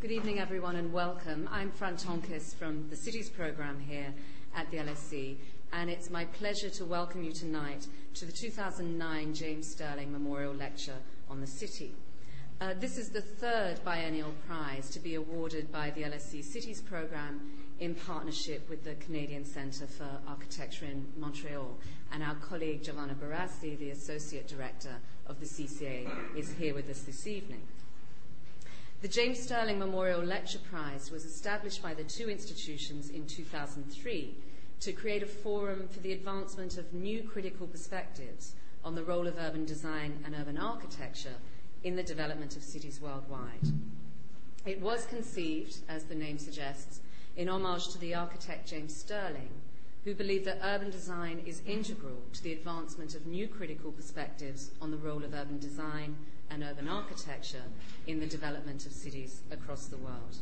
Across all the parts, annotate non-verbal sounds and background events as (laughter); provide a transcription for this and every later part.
Good evening, everyone, and welcome. I'm Fran Tonkiss from the Cities program here at the LSE, and it's my pleasure to welcome you tonight to the 2009 James Stirling Memorial Lecture on the City. Uh, this is the third biennial prize to be awarded by the LSE Cities program in partnership with the Canadian Centre for Architecture in Montreal. And our colleague Giovanna Borasi, the Associate Director of the CCA, is here with us this evening. The James Stirling Memorial Lecture Prize was established by the two institutions in 2003 to create a forum for the advancement of new critical perspectives on the role of urban design and urban architecture in the development of cities worldwide. It was conceived, as the name suggests, in homage to the architect James Stirling, who believed that urban design is integral to the advancement of new critical perspectives on the role of urban design and urban architecture in the development of cities across the world.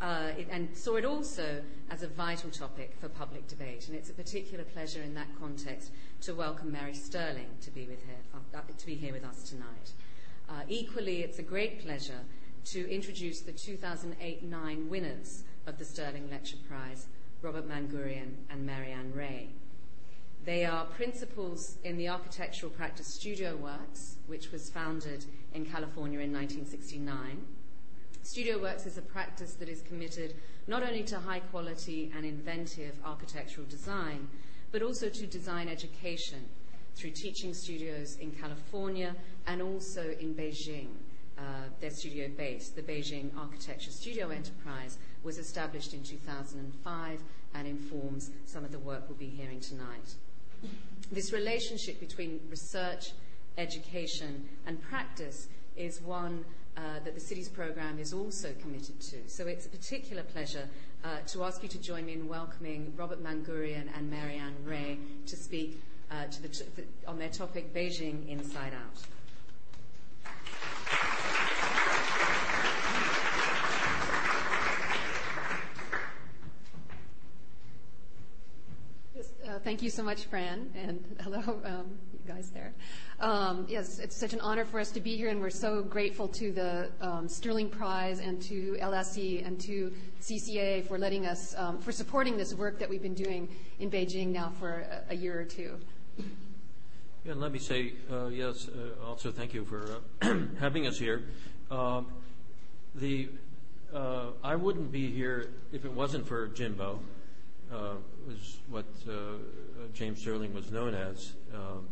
Uh, it, and saw it also as a vital topic for public debate. And it's a particular pleasure in that context to welcome Mary Stirling to be, with her, uh, to be here with us tonight. Uh, equally, it's a great pleasure to introduce the 2008-9 winners of the Stirling Lecture Prize, Robert Mangurian and Mary-Ann Ray. They are principals in the architectural practice Studio Works, which was founded in California in 1969. Studio Works is a practice that is committed not only to high quality and inventive architectural design, but also to design education through teaching studios in California and also in Beijing. Uh, their studio base, the Beijing Architecture Studio Enterprise, was established in 2005 and informs some of the work we'll be hearing tonight. This relationship between research, education, and practice is one uh, that the city's program is also committed to. So it's a particular pleasure uh, to ask you to join me in welcoming Robert Mangurian and Mary-Ann Ray to speak uh, to the t- the, on their topic Beijing Inside Out. Uh, thank you so much, Fran, and (laughs) hello, um, you guys there. Um, yes, it's such an honor for us to be here, and we're so grateful to the um, Stirling Prize and to LSE and to CCA for letting us, um, for supporting this work that we've been doing in Beijing now for a, a year or two. Yeah, and let me say, uh, yes, uh, also thank you for uh, (clears throat) having us here. Um, the uh, I wouldn't be here if it wasn't for Jimbo. Uh, was what uh, James Stirling was known as, um,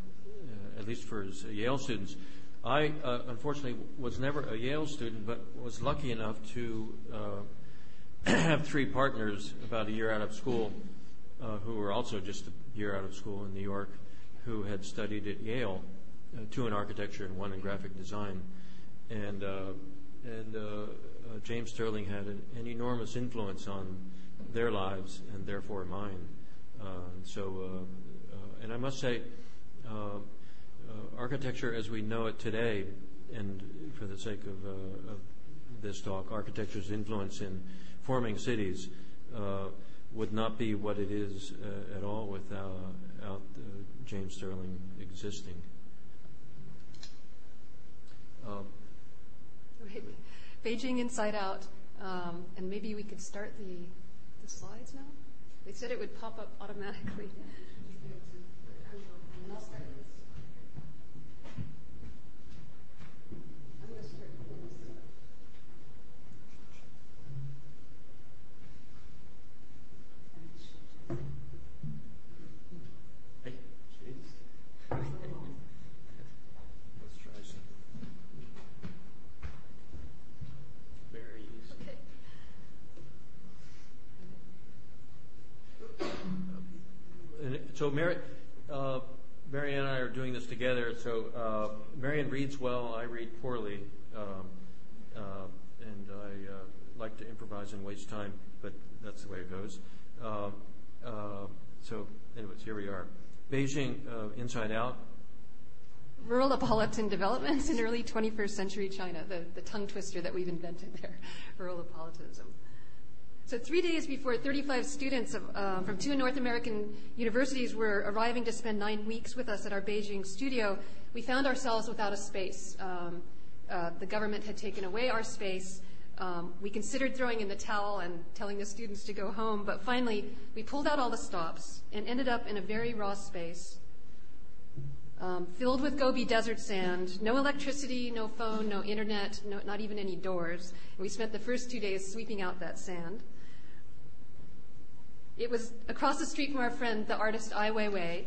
at least for his Yale students. I uh, unfortunately was never a Yale student, but was lucky enough to uh, (clears throat) have three partners about a year out of school who were also just a year out of school in New York who had studied at Yale, two in architecture and one in graphic design. And James Stirling had an enormous influence on their lives and therefore mine. Uh, so, uh, uh, and I must say, architecture as we know it today, and for the sake of, of this talk, architecture's influence in forming cities would not be what it is at all without James Stirling existing. Um, Beijing Inside Out, um, and maybe we could start the the slides now? They said it would pop up automatically. So Mary, uh, Marianne and I are doing this together. So uh, Marianne reads well, I read poorly, um, uh, and I uh, like to improvise and waste time, but that's the way it goes. Uh, uh, so, anyways, here we are. Beijing Inside Out. Rural Apolitan developments in early 21st century China, the, the tongue twister that we've invented there, (laughs) rural apolitanism. So three days before 35 students of, uh, from two North American universities were arriving to spend nine weeks with us at our Beijing studio, we found ourselves without a space. Um, uh, the government had taken away our space. Um, we considered throwing in the towel and telling the students to go home, but finally we pulled out all the stops and ended up in a very raw space um, filled with Gobi desert sand, no electricity, no phone, no internet, no, not even any doors. We spent the first two days sweeping out that sand. It was across the street from our friend, the artist Ai Weiwei,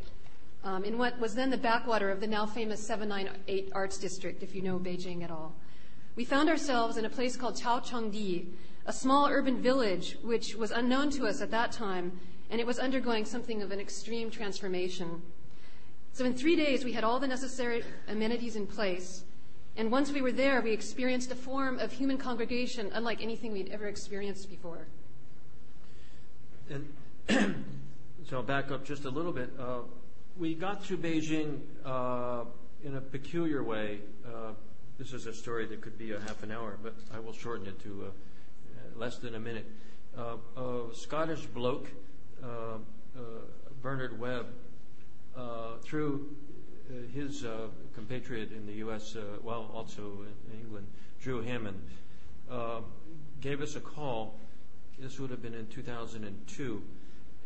um, in what was then the backwater of the now famous 798 Arts District, if you know Beijing at all. We found ourselves in a place called Caochangdi, a small urban village which was unknown to us at that time, and it was undergoing something of an extreme transformation. So in three days, we had all the necessary amenities in place. And once we were there, we experienced a form of human congregation unlike anything we'd ever experienced before. And (clears throat) so I'll back up just a little bit. Uh, we got to Beijing uh, in a peculiar way. Uh, this is a story that could be a half an hour, but I will shorten it to uh, less than a minute. Uh, a Scottish bloke, uh, Bernard Webb, through his compatriot in the U.S., well, also in England, Drew Hammond, gave us a call. This would have been in 2002,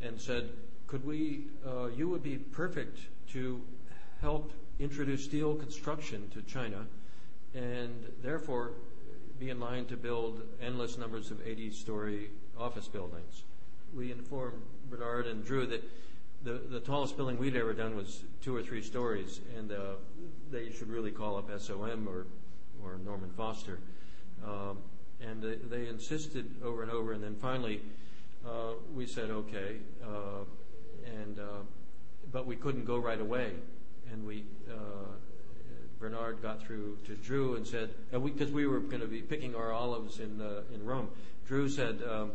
and said, "Could we? You would be perfect to help introduce steel construction to China, and therefore be in line to build endless numbers of 80-story office buildings." We informed Bernard and Drew that the tallest building we'd ever done was two or three stories, and uh, they should really call up SOM or Norman Foster. Um, and they insisted over and over, and then finally uh, we said okay, uh, but we couldn't go right away. And we. Bernard got through to Drew and said, because we were going to be picking our olives in Rome, Drew said, um,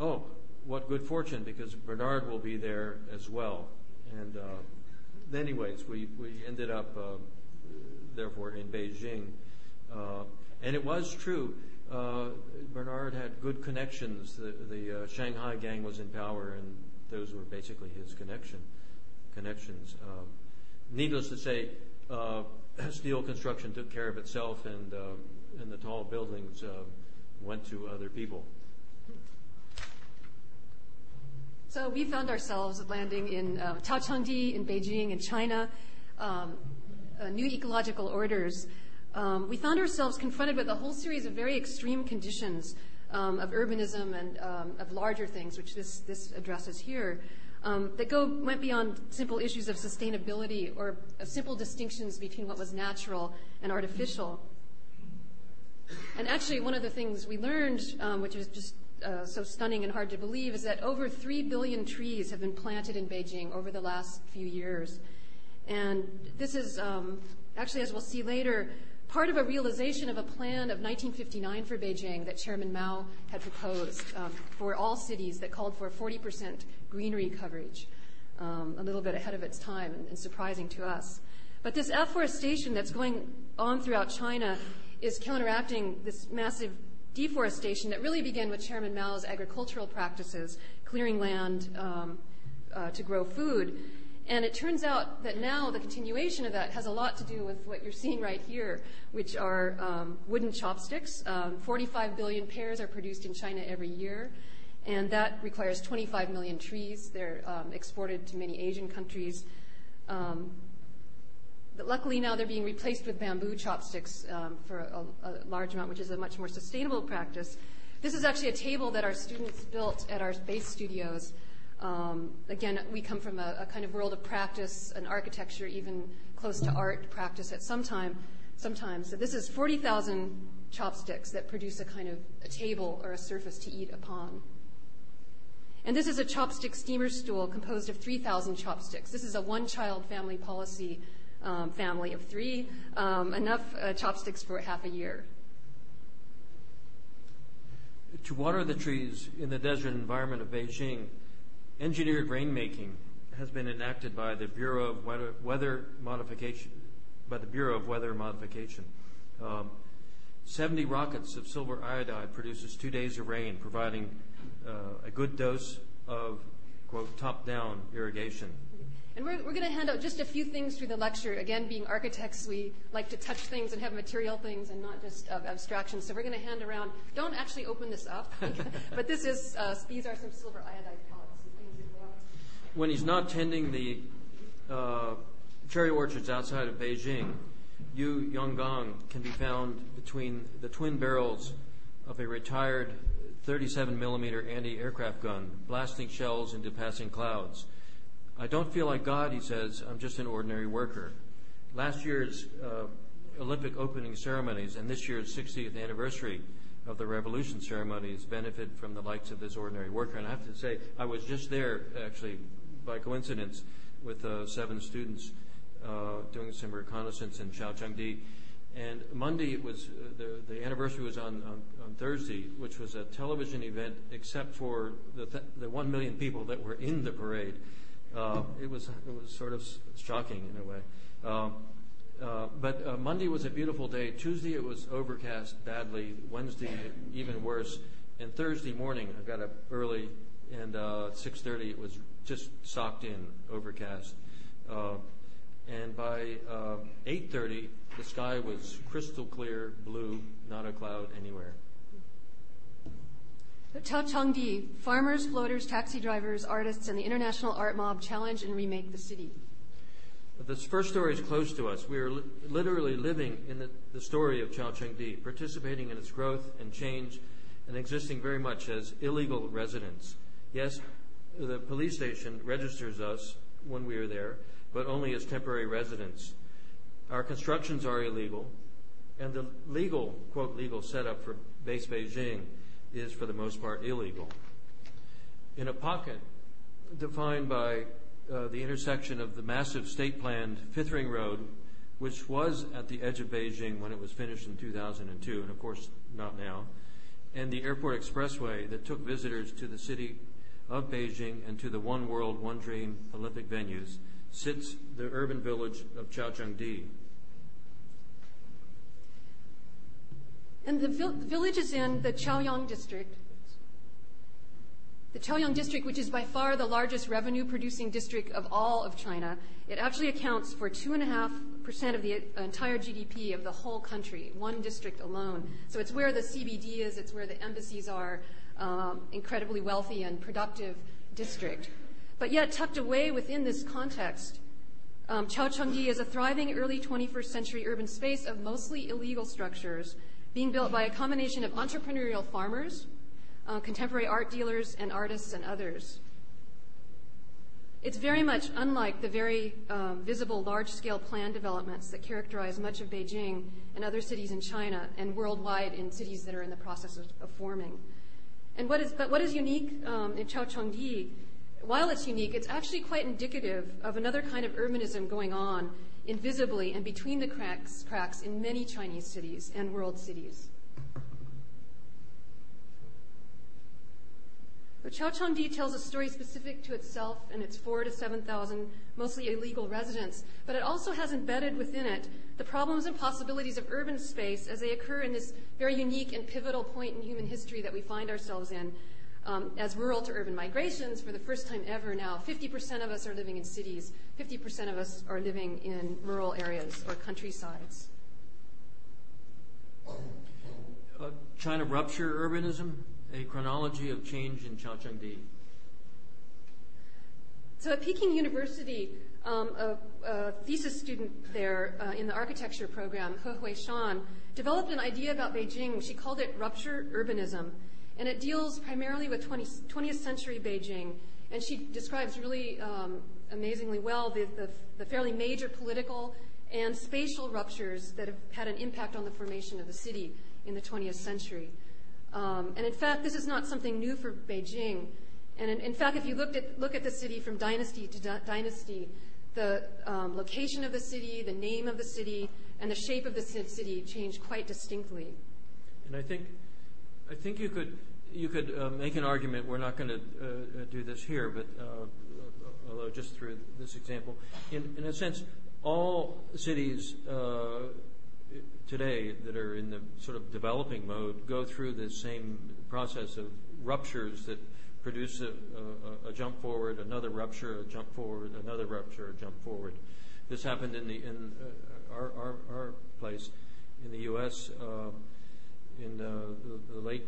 oh, what good fortune because Bernard will be there as well. And uh, anyways, we, we ended up, uh, therefore, in Beijing. Uh, and it was true. Uh, Bernard had good connections. The, the uh, Shanghai gang was in power, and those were basically his connection connections. Um, needless to say, uh, (clears throat) steel construction took care of itself, and and the tall buildings went to other people. So we found ourselves landing in uh, in Beijing in China, um, uh, new ecological orders. Um, we found ourselves confronted with a whole series of very extreme conditions um, of urbanism and um, of larger things, which this, this addresses here, um, that go went beyond simple issues of sustainability or simple distinctions between what was natural and artificial. And actually, one of the things we learned, um, which is just uh, so stunning and hard to believe is that over 3 billion trees have been planted in Beijing over the last few years. And this is um, actually, as we'll see later, part of a realization of a plan of 1959 for Beijing that Chairman Mao had proposed um, for all cities that called for 40% greenery coverage, um, a little bit ahead of its time and, surprising to us. But this afforestation that's going on throughout China is counteracting this massive deforestation that really began with Chairman Mao's agricultural practices, clearing land um, uh, to grow food. And it turns out that now the continuation of that has a lot to do with what you're seeing right here, which are um, wooden chopsticks. Um, 45 billion pairs are produced in China every year, and that requires 25 million trees. They're um, exported to many Asian countries. Um, luckily now they're being replaced with bamboo chopsticks um, for a, a, large amount, which is a much more sustainable practice. This is actually a table that our students built at our space studios. Um, again, we come from a, kind of world of practice, an architecture, even close to art practice at some time. Sometimes, so this is 40,000 chopsticks that produce a kind of a table or a surface to eat upon. And this is a chopstick steamer stool composed of 3,000 chopsticks. This is a one-child family policy um, family of three, um, enough uh, chopsticks for half a year. To water the trees in the desert environment of Beijing, engineered rainmaking has been enacted by the Bureau of Weather, Weather Modification. By the Bureau of Weather Modification. Um, 70 rockets of silver iodide produces two days of rain, providing uh, a good dose of quote, top down irrigation. And we're, we're going to hand out just a few things through the lecture. Again, being architects, we like to touch things and have material things and not just uh, abstractions. So we're going to hand around. Don't actually open this up, (laughs) but this is uh, these are some silver iodide pellets and things that go up. When he's not tending the uh, cherry orchards outside of Beijing, Yu Yonggang can be found between the twin barrels of a retired 37 millimeter anti-aircraft gun, blasting shells into passing clouds. I don't feel like God, he says. I'm just an ordinary worker. Last year's uh, Olympic opening ceremonies and this year's 60th anniversary of the revolution ceremonies benefit from the likes of this ordinary worker. And I have to say, I was just there, actually, by coincidence, with uh, seven students uh, doing some reconnaissance in Caochangdi. And Monday, it was uh, the, the anniversary was on, on, on, Thursday, which was a television event, except for the, th- the one million people that were in the parade. Uh, it was it was sort of shocking in a way. Um, uh, but uh, Monday was a beautiful day. Tuesday it was overcast badly. Wednesday even worse. And Thursday morning I got up early, and uh, at 6:30 it was just socked in, overcast. Uh, and by 8:30 the sky was crystal clear blue, not a cloud anywhere. Caochangdi, farmers, floaters, taxi drivers, artists, and the international art mob challenge and remake the city. This first story is close to us. We are li- literally living in the, the story of Caochangdi, participating in its growth and change, and existing very much as illegal residents. Yes, the police station registers us when we are there, but only as temporary residents. Our constructions are illegal, and the legal, quote, legal setup for base Beijing is for the most part illegal. In a pocket defined by uh, the intersection of the massive state planned Fifth Ring Road, which was at the edge of Beijing when it was finished in 2002, and of course not now, and the Airport Expressway that took visitors to the city of Beijing and to the One World, One Dream Olympic venues, sits the urban village of Caochangdi. And the village is in the Chaoyang district. The Chaoyang district, which is by far the largest revenue producing district of all of China, it actually accounts for 2.5% of the entire GDP of the whole country, one district alone. So it's where the CBD is, it's where the embassies are, um, incredibly wealthy and productive district. But yet, tucked away within this context, um, Caochangdi is a thriving early 21st century urban space of mostly illegal structures being built by a combination of entrepreneurial farmers, uh, contemporary art dealers, and artists and others. It's very much unlike the very um, visible large scale plan developments that characterize much of Beijing and other cities in China and worldwide in cities that are in the process of, of forming. And what is, but what is unique um, in Caochangdi, while it's unique, it's actually quite indicative of another kind of urbanism going on invisibly and between the cracks, cracks in many Chinese cities and world cities. But Caochangdi tells a story specific to itself and its four to 7,000 mostly illegal residents, but it also has embedded within it the problems and possibilities of urban space as they occur in this very unique and pivotal point in human history that we find ourselves in um, as rural to urban migrations for the first time ever now. 50% of us are living in cities, 50% of us are living in rural areas or countrysides. Uh, China rupture urbanism, a chronology of change in Caochangdi. So at Peking University, um, a, a, thesis student there uh, in the architecture program, He Hui Shan, developed an idea about Beijing. She called it rupture urbanism. And it deals primarily with 20, 20th century Beijing. And she describes really um, amazingly well the, the, the fairly major political and spatial ruptures that have had an impact on the formation of the city in the 20th century. Um, and in fact, this is not something new for Beijing. And in, in fact, if you looked at, look at the city from dynasty to di- dynasty, the um, location of the city, the name of the city, and the shape of the city changed quite distinctly. And I think I think you could you could uh, make an argument. We're not going to uh, uh, do this here, but uh, although just through this example, in, in a sense, all cities uh, today that are in the sort of developing mode go through the same process of ruptures that produce a, a, a jump forward, another rupture, a jump forward, another rupture, a jump forward. This happened in the in uh, our, our, our place in the U.S. Uh, in uh, the, the, late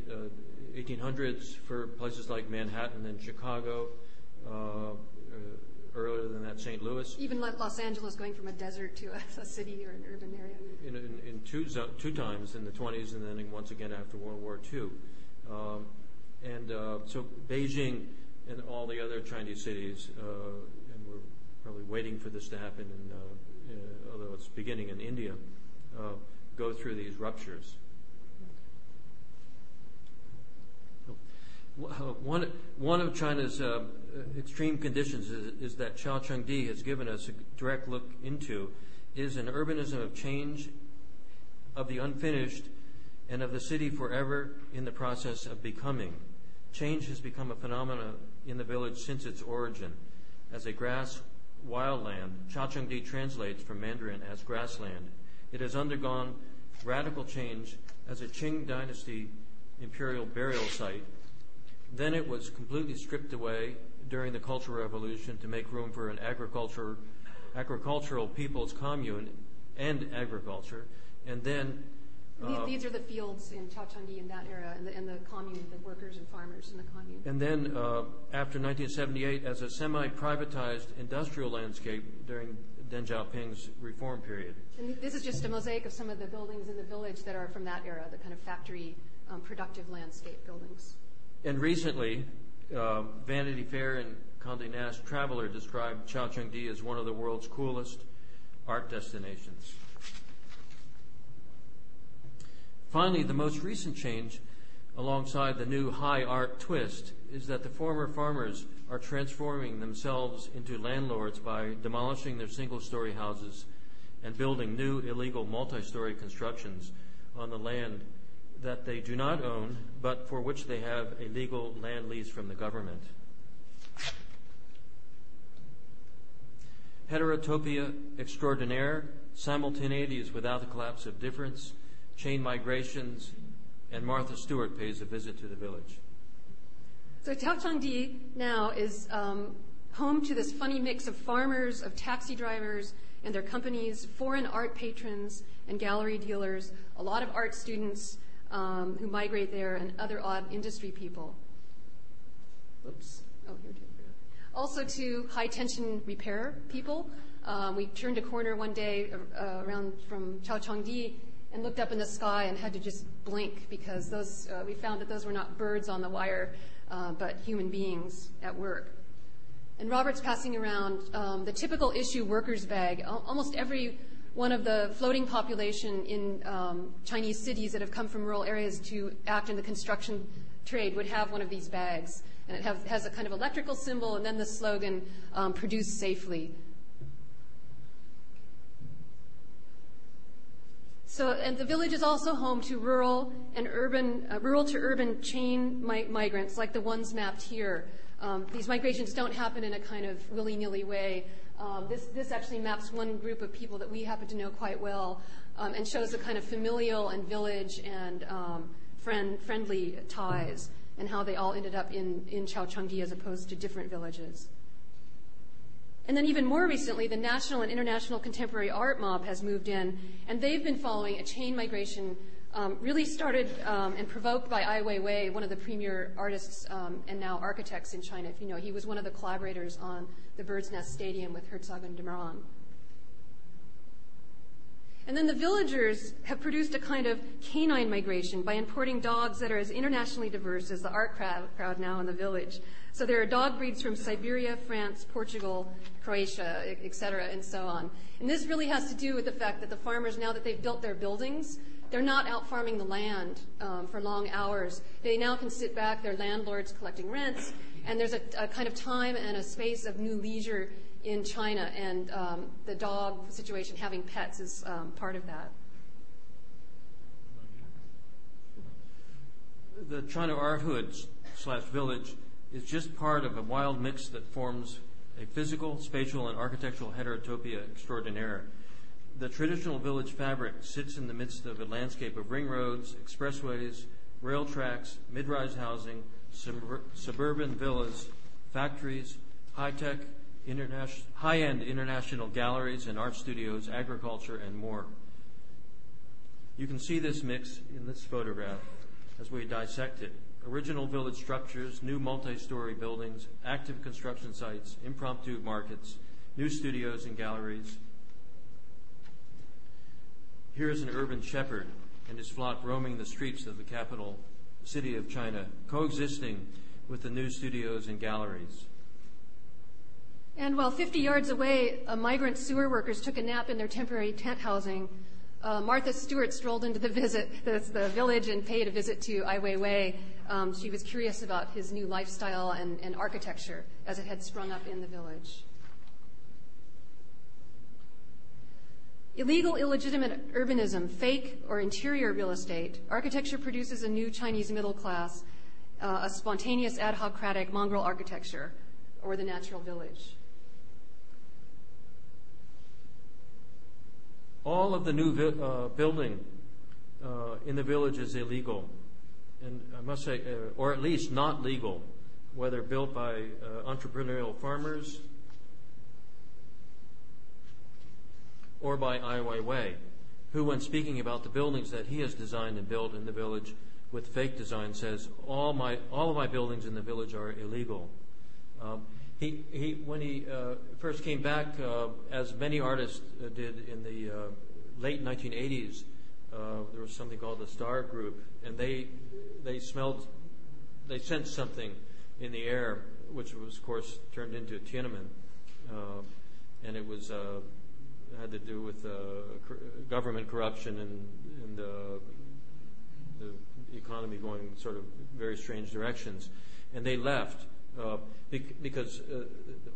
1800s for places like Manhattan and Chicago. Earlier than that, St. Louis. Even Los Angeles going from a desert to a, a city or an urban area. In, in, in two, two times in the 20s and then once again after World War II. Um, and uh, so Beijing and all the other Chinese cities, uh, and we're probably waiting for this to happen, in, uh, although it's beginning in India, go through these ruptures. One, one of China's uh, extreme conditions is, is, that Caochangdi has given us a direct look into is an urbanism of change, of the unfinished, and of the city forever in the process of becoming. Change has become a phenomenon in the village since its origin. As a grass wildland, Caochangdi translates from Mandarin as grassland. It has undergone radical change as a Qing dynasty imperial burial site then it was completely stripped away during the Cultural Revolution to make room for an agriculture, agricultural people's commune and agriculture. And then uh, these, are the fields in Caochangdi in that era, and the, and the, commune, the workers and farmers in the commune. And then uh, after 1978, as a semi-privatized industrial landscape during Deng Xiaoping's reform period. And this is just a mosaic of some of the buildings in the village that are from that era, the kind of factory um, productive landscape buildings. And recently, uh, Vanity Fair and Condé Nast Traveler described Cheng-di as one of the world's coolest art destinations. Finally, the most recent change alongside the new high art twist is that the former farmers are transforming themselves into landlords by demolishing their single story houses and building new illegal multi story constructions on the land that they do not own, but for which they have a legal land lease from the government. Heterotopia extraordinaire, simultaneities without the collapse of difference, chain migrations, and Martha Stewart pays a visit to the village. So Caochangdi now is um, home to this funny mix of farmers, of taxi drivers and their companies, foreign art patrons and gallery dealers, a lot of art students, who migrate there, and other odd industry people. Oops. Oh, here too. Also to high tension repair people. Um, we turned a corner one day uh, around from Caochangdi and looked up in the sky and had to just blink because those uh, we found that those were not birds on the wire, uh, but human beings at work. And Robert's passing around um, the typical issue workers bag. Almost every one of the floating population in um, Chinese cities that have come from rural areas to act in the construction trade would have one of these bags. And it have, has a kind of electrical symbol and then the slogan, um, produce safely. So, and the village is also home to rural and urban, uh, rural to urban chain mi- migrants like the ones mapped here. Um, these migrations don't happen in a kind of willy-nilly way. Um, this, this actually maps one group of people that we happen to know quite well um, and shows the kind of familial and village and um, friend, friendly ties and how they all ended up in, in Caochangdi as opposed to different villages. And then even more recently, the national and international contemporary art mob has moved in, and they've been following a chain migration um, really started um, and provoked by Ai Weiwei, one of the premier artists um, and now architects in China. If you know, he was one of the collaborators on the Bird's Nest Stadium with Herzog and de Meuron. And then the villagers have produced a kind of canine migration by importing dogs that are as internationally diverse as the art crowd, now in the village. So there are dog breeds from Siberia, France, Portugal, Croatia, et cetera, and so on. And this really has to do with the fact that the farmers, now that they've built their buildings, they're not out farming the land um, for long hours. They now can sit back, they're landlords collecting rents, and there's a, a kind of time and a space of new leisure in China, and um, the dog situation, having pets, is um, part of that. The China Art Hood slash village is just part of a wild mix that forms a physical, spatial, and architectural heterotopia extraordinaire the traditional village fabric sits in the midst of a landscape of ring roads, expressways, rail tracks, mid-rise housing, suburban villas, factories, high-tech, high-end international galleries and art studios, agriculture, and more. You can see this mix in this photograph as we dissect it. Original village structures, new multi-story buildings, active construction sites, impromptu markets, new studios and galleries. Here is an urban shepherd and his flock roaming the streets of the capital city of China, coexisting with the new studios and galleries. And while 50 yards away, migrant sewer workers took a nap in their temporary tent housing, uh, Martha Stewart strolled into the visit, the, village and paid a visit to Ai Weiwei. Um, she was curious about his new lifestyle and, and architecture as it had sprung up in the village. Illegal, illegitimate urbanism, fake or interior real estate, architecture produces a new Chinese middle class, uh, a spontaneous ad hocratic mongrel architecture, or the natural village. All of the new vi- uh, building uh, in the village is illegal, and I must say, uh, or at least not legal, whether built by uh, entrepreneurial farmers or by Ai Weiwei, who, when speaking about the buildings that he has designed and built in the village with fake design, says, all, my, all of my buildings in the village are illegal. Um, he, he, when he uh, first came back, uh, as many artists uh, did in the uh, late 1980s, uh, there was something called the Star Group, and they, they smelled, they sensed something in the air, which was, of course, turned into Tiananmen. Uh, and it was had to do with uh, government corruption and, and uh, the economy going sort of very strange directions. And they left uh, because uh,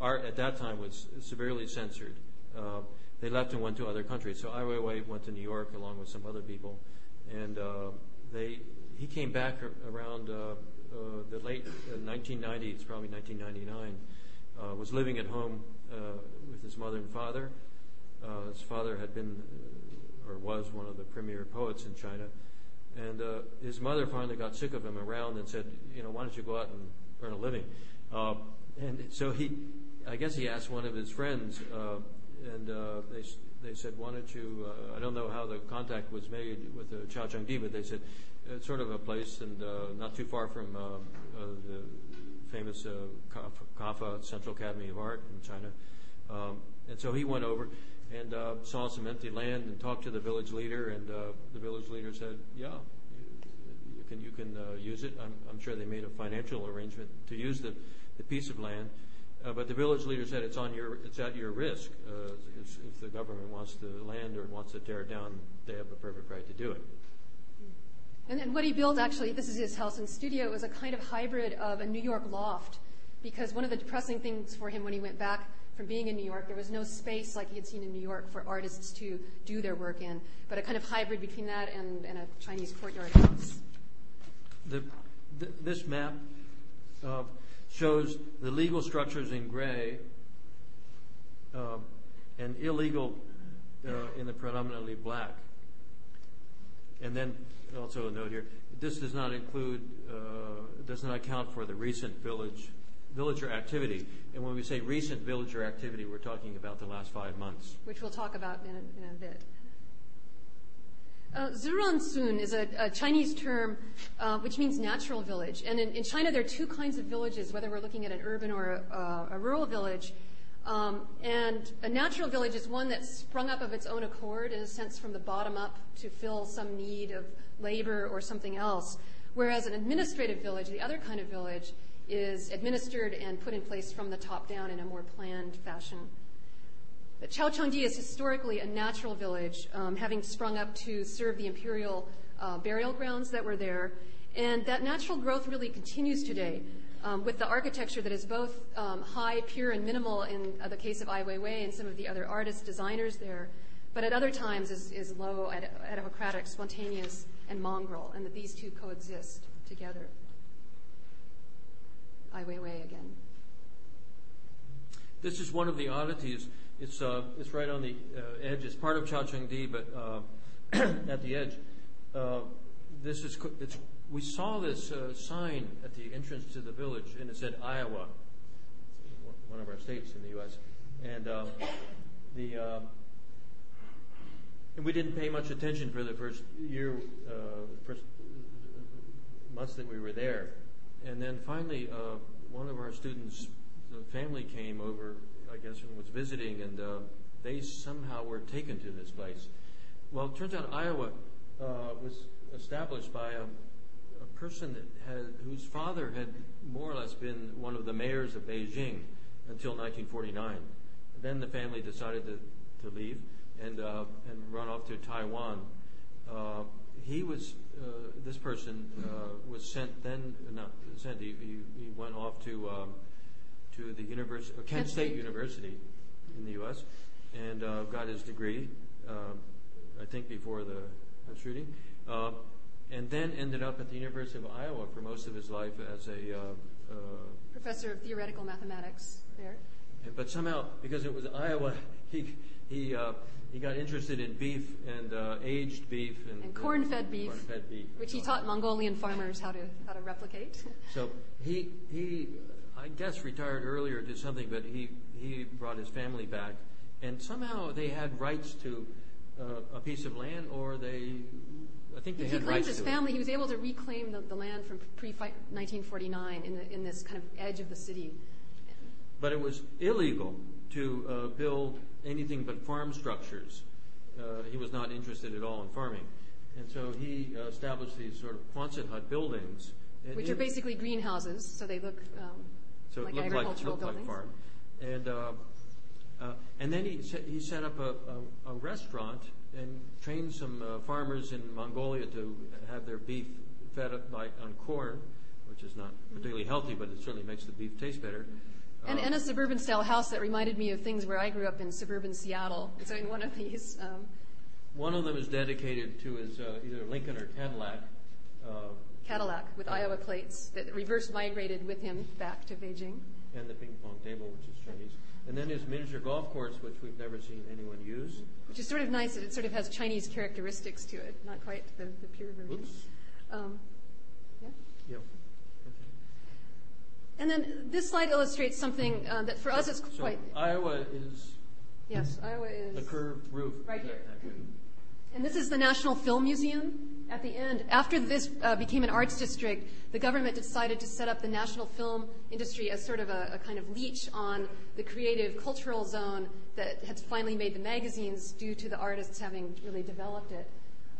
art at that time was severely censored. Uh, they left and went to other countries. So Ai Weiwei went to New York along with some other people, and uh, they he came back around the late 1990s, probably 1999. was living at home with his mother and father, uh, his father had been uh, or was one of the premier poets in China. And uh, his mother finally got sick of him around and said, you know, why don't you go out and earn a living? Uh, and so he, I guess he asked one of his friends, uh, and uh, they they said, why don't you? Uh, I don't know how the contact was made with uh, Caochangdi, but they said it's sort of a place and not too far from the famous CAFA Central Academy of Art in China. Um, and so he went over and uh, saw some empty land and talked to the village leader, and uh, the village leader said, "Yeah, you can you can uh, use it." I'm, I'm sure they made a financial arrangement to use the, the piece of land, uh, but the village leader said it's on your it's at your risk. Uh, if, the government wants the land or wants to tear it down, they have a perfect right to do it. And, and what he built, actually, this is his house and studio, was a kind of hybrid of a New York loft, because one of the depressing things for him when he went back from being in New York. There was no space like he had seen in New York for artists to do their work in, but a kind of hybrid between that and, and a Chinese courtyard house. The, the, this map uh, shows the legal structures in gray uh, and illegal uh, in the predominantly black. And then also a note here, this does not include, uh, does not account for the recent village villager activity. And when we say recent villager activity, we're talking about the last five months. Which we'll talk about in a, in a bit. Uh, is a, a, Chinese term uh, which means natural village. And in, in, China, there are two kinds of villages, whether we're looking at an urban or a, a rural village. Um, and a natural village is one that sprung up of its own accord, in a sense, from the bottom up to fill some need of labor or something else. Whereas an administrative village, the other kind of village, is administered and put in place from the top down in a more planned fashion. But Caochangdi is historically a natural village, um, having sprung up to serve the imperial uh, burial grounds that were there. And that natural growth really continues today um, with the architecture that is both um, high, pure, and minimal in uh, the case of Ai Weiwei and some of the other artists, designers there, but at other times is, is low, ad hocratic, spontaneous, and mongrel, and that these two coexist together. Ai Weiwei again. this is one of the oddities. It's uh, it's right on the uh, edge. It's part of Caochangdi, but uh, (clears throat) at the edge. Uh, this is it's. We saw this uh, sign at the entrance to the village, and it said Iowa, one of our states in the U.S. And uh, the and we didn't pay much attention for the first year, first months that we were there. And then finally, one of our students' family came over I guess, and was visiting, and uh, they somehow were taken to this place. Well, it turns out Iowa uh, was established by a, a person had, whose father had more or less been one of the mayors of Beijing until 1949. Then the family decided to, to leave and uh, and run off to Taiwan. Uh, he was uh, this person uh, was sent then not sent he, he, went off to um, to the University, uh, Kent State University in the U.S. and uh, got his degree, uh, I think before the, the shooting, uh, and then ended up at the University of Iowa for most of his life as a uh, uh, professor of theoretical mathematics there. But somehow, because it was Iowa, (laughs) he he uh, he got interested in beef and uh, aged beef and, and corn-fed beef, corn-fed beef, which he taught Mongolian farmers how to how to replicate. So he he I guess, retired earlier to something, but he, he brought his family back. And somehow they had rights to uh, a piece of land, or they, I think they he had rights his to family. He was able to reclaim the, the land from pre 1949 in, the, in this kind of edge of the city. But it was illegal to uh, build anything but farm structures. Uh, he was not interested at all in farming. And so he uh, established these sort of Quonset hut buildings. Which are basically greenhouses, so they look um, so like it looked like, looked like farm. And, uh, uh, and then he set, he set up a, a, a restaurant and trained some uh, farmers in Mongolia to have their beef fed up by, on corn, which is not particularly healthy, but it certainly makes the beef taste better. And, and a suburban style house that reminded me of things where I grew up in suburban Seattle. so in one of these. Um, one of them is dedicated to his uh, either Lincoln or Cadillac. Uh, Cadillac with Iowa plates that reverse migrated with him back to Beijing. And the ping pong table, which is Chinese. And then his miniature golf course, which we've never seen anyone use. Which is sort of nice. That it sort of has Chinese characteristics to it, not quite the, the pure version. Um, yeah? Yep. And then this slide illustrates something uh, that for so, us is so quite. Iowa is. Yes, Iowa is. The curved roof. Right here. And this is the National Film Museum at the end, after this uh, became an arts district, the government decided to set up the national film industry as sort of a, a, kind of leech on the creative cultural zone that had finally made the magazines due to the artists having really developed it.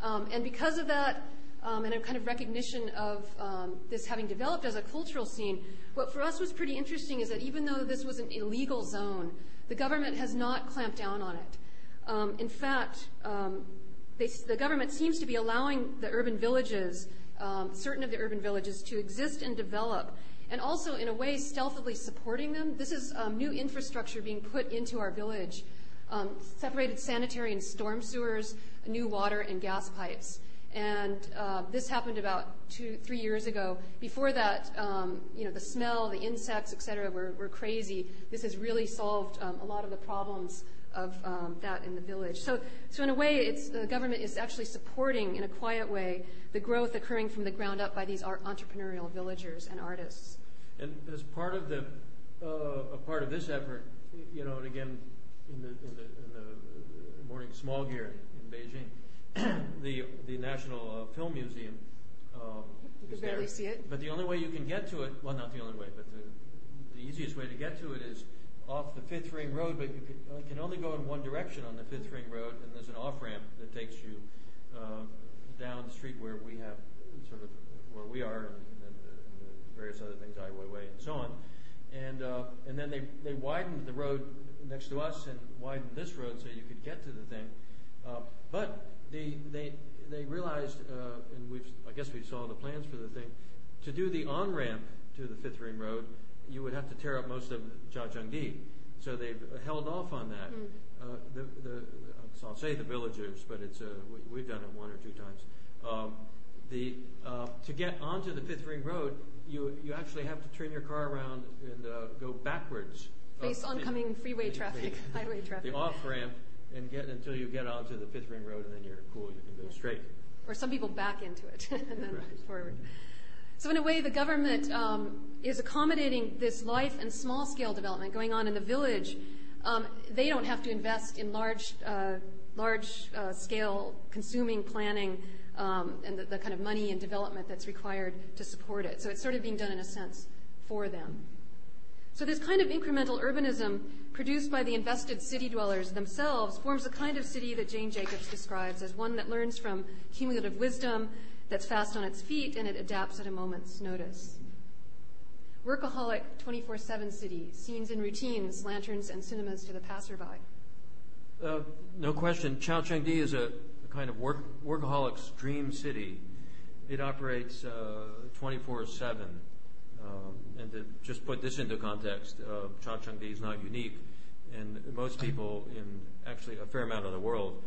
Um, and because of that, um, and a kind of recognition of um, this having developed as a cultural scene, what for us was pretty interesting is that even though this was an illegal zone, the government has not clamped down on it. Um, in fact, um, they, the government seems to be allowing the urban villages, um, certain of the urban villages, to exist and develop, and also in a way stealthily supporting them. This is um, new infrastructure being put into our village, separated sanitary and storm sewers, new water and gas pipes. And uh, this happened about two, three years ago. Before that, um, you know, the smell, the insects, et cetera, were, were crazy. This has really solved um, a lot of the problems of um, that in the village. So, so in a way, it's, the government is actually supporting, in a quiet way, the growth occurring from the ground up by these entrepreneurial villagers and artists. And as part of the uh, a part of this effort, you know, and again, in the in the, in the morning smog here in, Beijing, the the National uh, Film Museum. Um, you can barely see it. But the only way you can get to it, well, not the only way, but the, the easiest way to get to it is off the Fifth Ring Road, but you can, only go in one direction on the Fifth Ring Road, and there's an off ramp that takes you uh, down the street where we have sort of where we are, and, and, and various other things, Iowa Way, and so on. And uh, and then they they widened the road next to us and widened this road so you could get to the thing. Uh, but they they they realized, uh, and we I guess we saw the plans for the thing, to do the on ramp to the Fifth Ring Road you would have to tear up most of Caochangdi. So they've held off on that. Mm. Uh, the, the, so I'll say the villagers, but it's uh, we, have done it one or two times. Um, the uh, to get onto the Fifth Ring Road, you you actually have to turn your car around and uh, go backwards face oncoming freeway traffic, (laughs) highway traffic. The off ramp and get until you get onto the fifth ring road and then you're cool, you can go straight. or some people back into it (laughs) and then Right. forward. So in a way, the government um, is accommodating this life and small-scale development going on in the village. Um, they don't have to invest in large, uh, large-scale consuming planning um, and the, the kind of money and development that's required to support it. So it's sort of being done in a sense for them. So this kind of incremental urbanism produced by the invested city dwellers themselves forms the kind of city that Jane Jacobs describes as one that learns from cumulative wisdom, that's fast on its feet, and it adapts at a moment's notice. Workaholic 24-7 city, scenes and routines, lanterns and cinemas to the passerby. Uh, no question. Cheng is a, a kind of work, workaholic's dream city. It operates uh, 24 7. Um, and to just put this into context, uh, Caochangdi is not unique. And most people in actually a fair amount of the world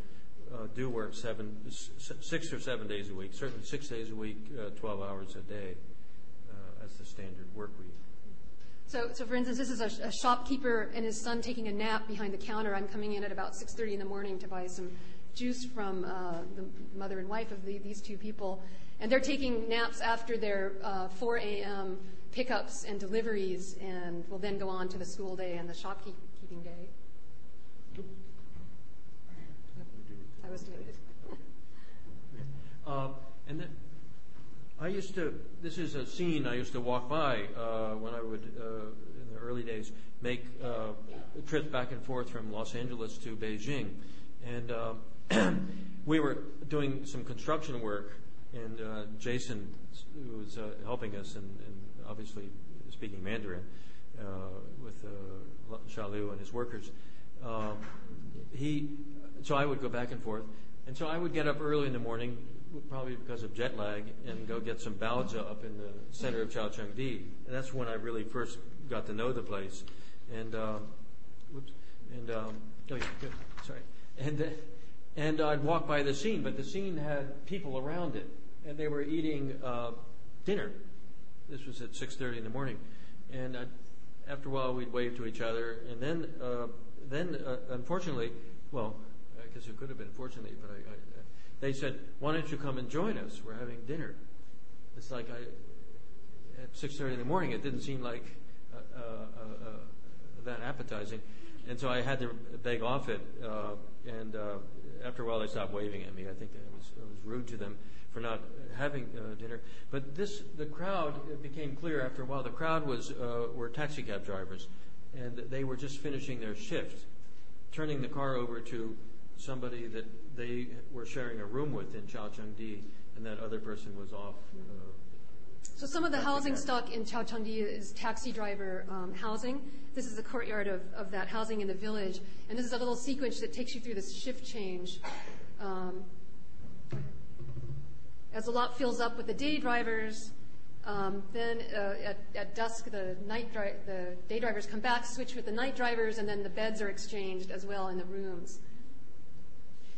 uh, do work seven, six or seven days a week, certainly six days a week, uh, 12 hours a day uh, as the standard work week. So, so for instance, this is a, a shopkeeper and his son taking a nap behind the counter. I'm coming in at about 6:30 in the morning to buy some juice from uh, the mother and wife of the, these two people, and they're taking naps after their uh, 4 a.m. pickups and deliveries, and will then go on to the school day and the shopkeeping day. I was doing. (laughs) Uh, and then I used to, this is a scene I used to walk by uh, when I would, uh, in the early days, make uh, trips back and forth from Los Angeles to Beijing. And uh, (clears throat) we were doing some construction work, and uh, Jason, who was uh, helping us and, and obviously speaking Mandarin uh, with uh, Shalu and his workers, um, he, so I would go back and forth. And so I would get up early in the morning, probably because of jet lag, and go get some baozi up in the center of Caochangdi. And that's when I really first got to know the place. And, um, whoops, and, um, oh yeah, good, sorry. And, uh, and I'd walk by the scene, but the scene had people around it, and they were eating uh, dinner. This was at 6.30 in the morning. And I'd, after a while, we'd wave to each other, and then, uh, then uh, unfortunately, well, I guess it could have been fortunately, but I, I, they said, "Why don't you come and join us? We're having dinner." It's like I, at 6:30 in the morning, it didn't seem like uh, uh, uh, uh, that appetizing, and so I had to beg off it. Uh, and uh, after a while, they stopped waving at me. I think I was, was rude to them for not having uh, dinner. But this, the crowd, it became clear after a while. The crowd was uh, were taxi cab drivers, and they were just finishing their shift, turning the car over to somebody that they were sharing a room with in Caochangdi, and that other person was off. Uh, So some of the housing stock in Caochangdi is taxi driver um, housing. This is the courtyard of, of that housing in the village. And this is a little sequence that takes you through this shift change. Um, as the lot fills up with the day drivers, um, then uh, at, dusk the day drivers come back, switch with the night drivers, and then the beds are exchanged as well in the rooms.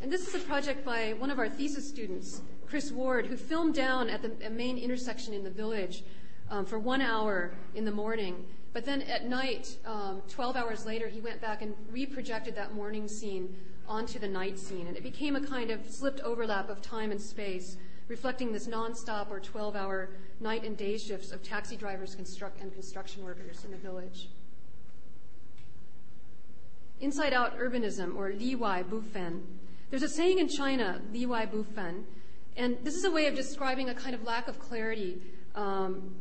And this is a project by one of our thesis students, Chris Ward, who filmed down at the main intersection in the village um, for one hour in the morning. But then at night, um, 12 hours later, he went back and reprojected that morning scene onto the night scene. And it became a kind of slipped overlap of time and space, reflecting this nonstop or 12 hour night and day shifts of taxi drivers construct- and construction workers in the village. Inside out urbanism, or Li Wai Bufen. There's a saying in China, Li Wai Bufen, and this is a way of describing a kind of lack of clarity um,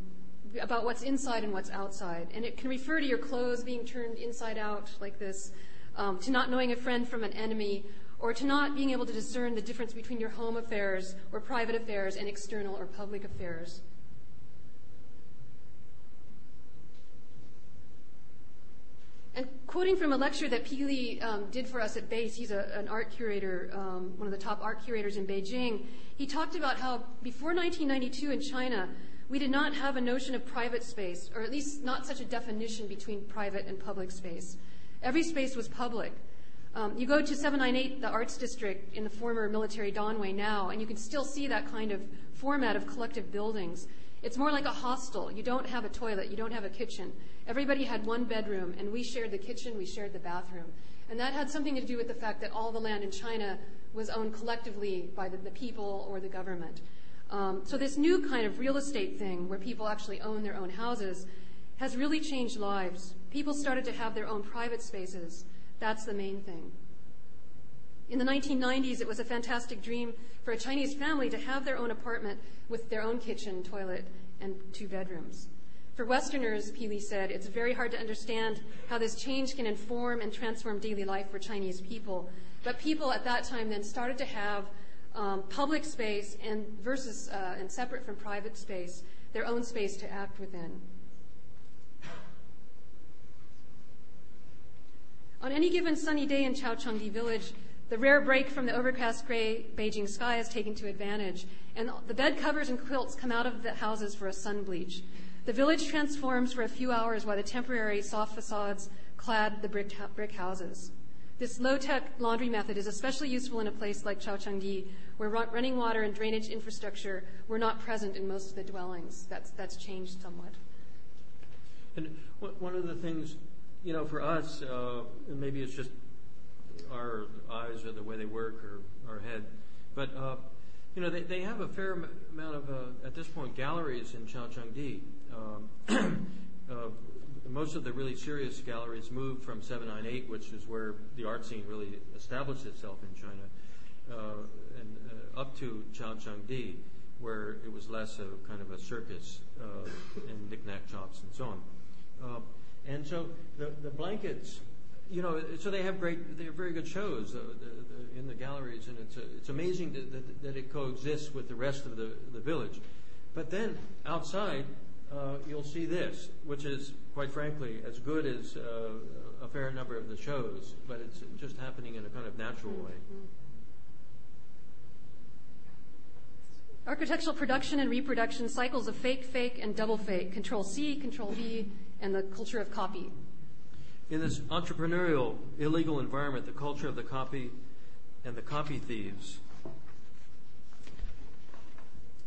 about what's inside and what's outside. And it can refer to your clothes being turned inside out like this, um, to not knowing a friend from an enemy, or to not being able to discern the difference between your home affairs or private affairs and external or public affairs. And quoting from a lecture that Pi Li um, did for us at BASE, he's a, an art curator, um, one of the top art curators in Beijing. He talked about how before 1992 in China, we did not have a notion of private space, or at least not such a definition between private and public space. Every space was public. Um, you go to 798, the arts district in the former military danwei now, and you can still see that kind of format of collective buildings. It's more like a hostel. You don't have a toilet, you don't have a kitchen. Everybody had one bedroom, and we shared the kitchen, we shared the bathroom. And that had something to do with the fact that all the land in China was owned collectively by the, the people or the government. Um, so this new kind of real estate thing where people actually own their own houses has really changed lives. People started to have their own private spaces. That's the main thing. In the 1990s, it was a fantastic dream for a Chinese family to have their own apartment with their own kitchen, toilet, and two bedrooms. For Westerners, Pi Li said, it's very hard to understand how this change can inform and transform daily life for Chinese people. But people at that time then started to have um, public space and versus uh, and separate from private space, their own space to act within. On any given sunny day in Caochangdi village, the rare break from the overcast gray Beijing sky is taken to advantage, and the bed covers and quilts come out of the houses for a sun bleach. The village transforms for a few hours while the temporary soft facades clad the brick, brick houses. This low-tech laundry method is especially useful in a place like Caochangdi, where running water and drainage infrastructure were not present in most of the dwellings. That's, that's changed somewhat. And one of the things, you know, for us, uh, maybe it's just our eyes or the way they work or our head. But, uh, you know, they, they have a fair amount of, uh, at this point, galleries in Caochangdi. Um, (clears throat) uh, most of the really serious galleries moved from 798, which is where the art scene really established itself in China, uh, and uh, up to Caochangdi, where it was less of kind of a circus and knickknack shops and so on. And so the, the blankets you know, so they have great, they have very good shows uh, the, the, in the galleries, and it's, uh, it's amazing that, that, that, it coexists with the rest of the, the village. But then outside, uh, you'll see this, which is, quite frankly, as good as uh, a fair number of the shows, but it's just happening in a kind of natural way. Architectural production and reproduction, cycles of fake, fake, and double fake, control C, control V, and the culture of copy. In this entrepreneurial, illegal environment, the culture of the copy and the copy thieves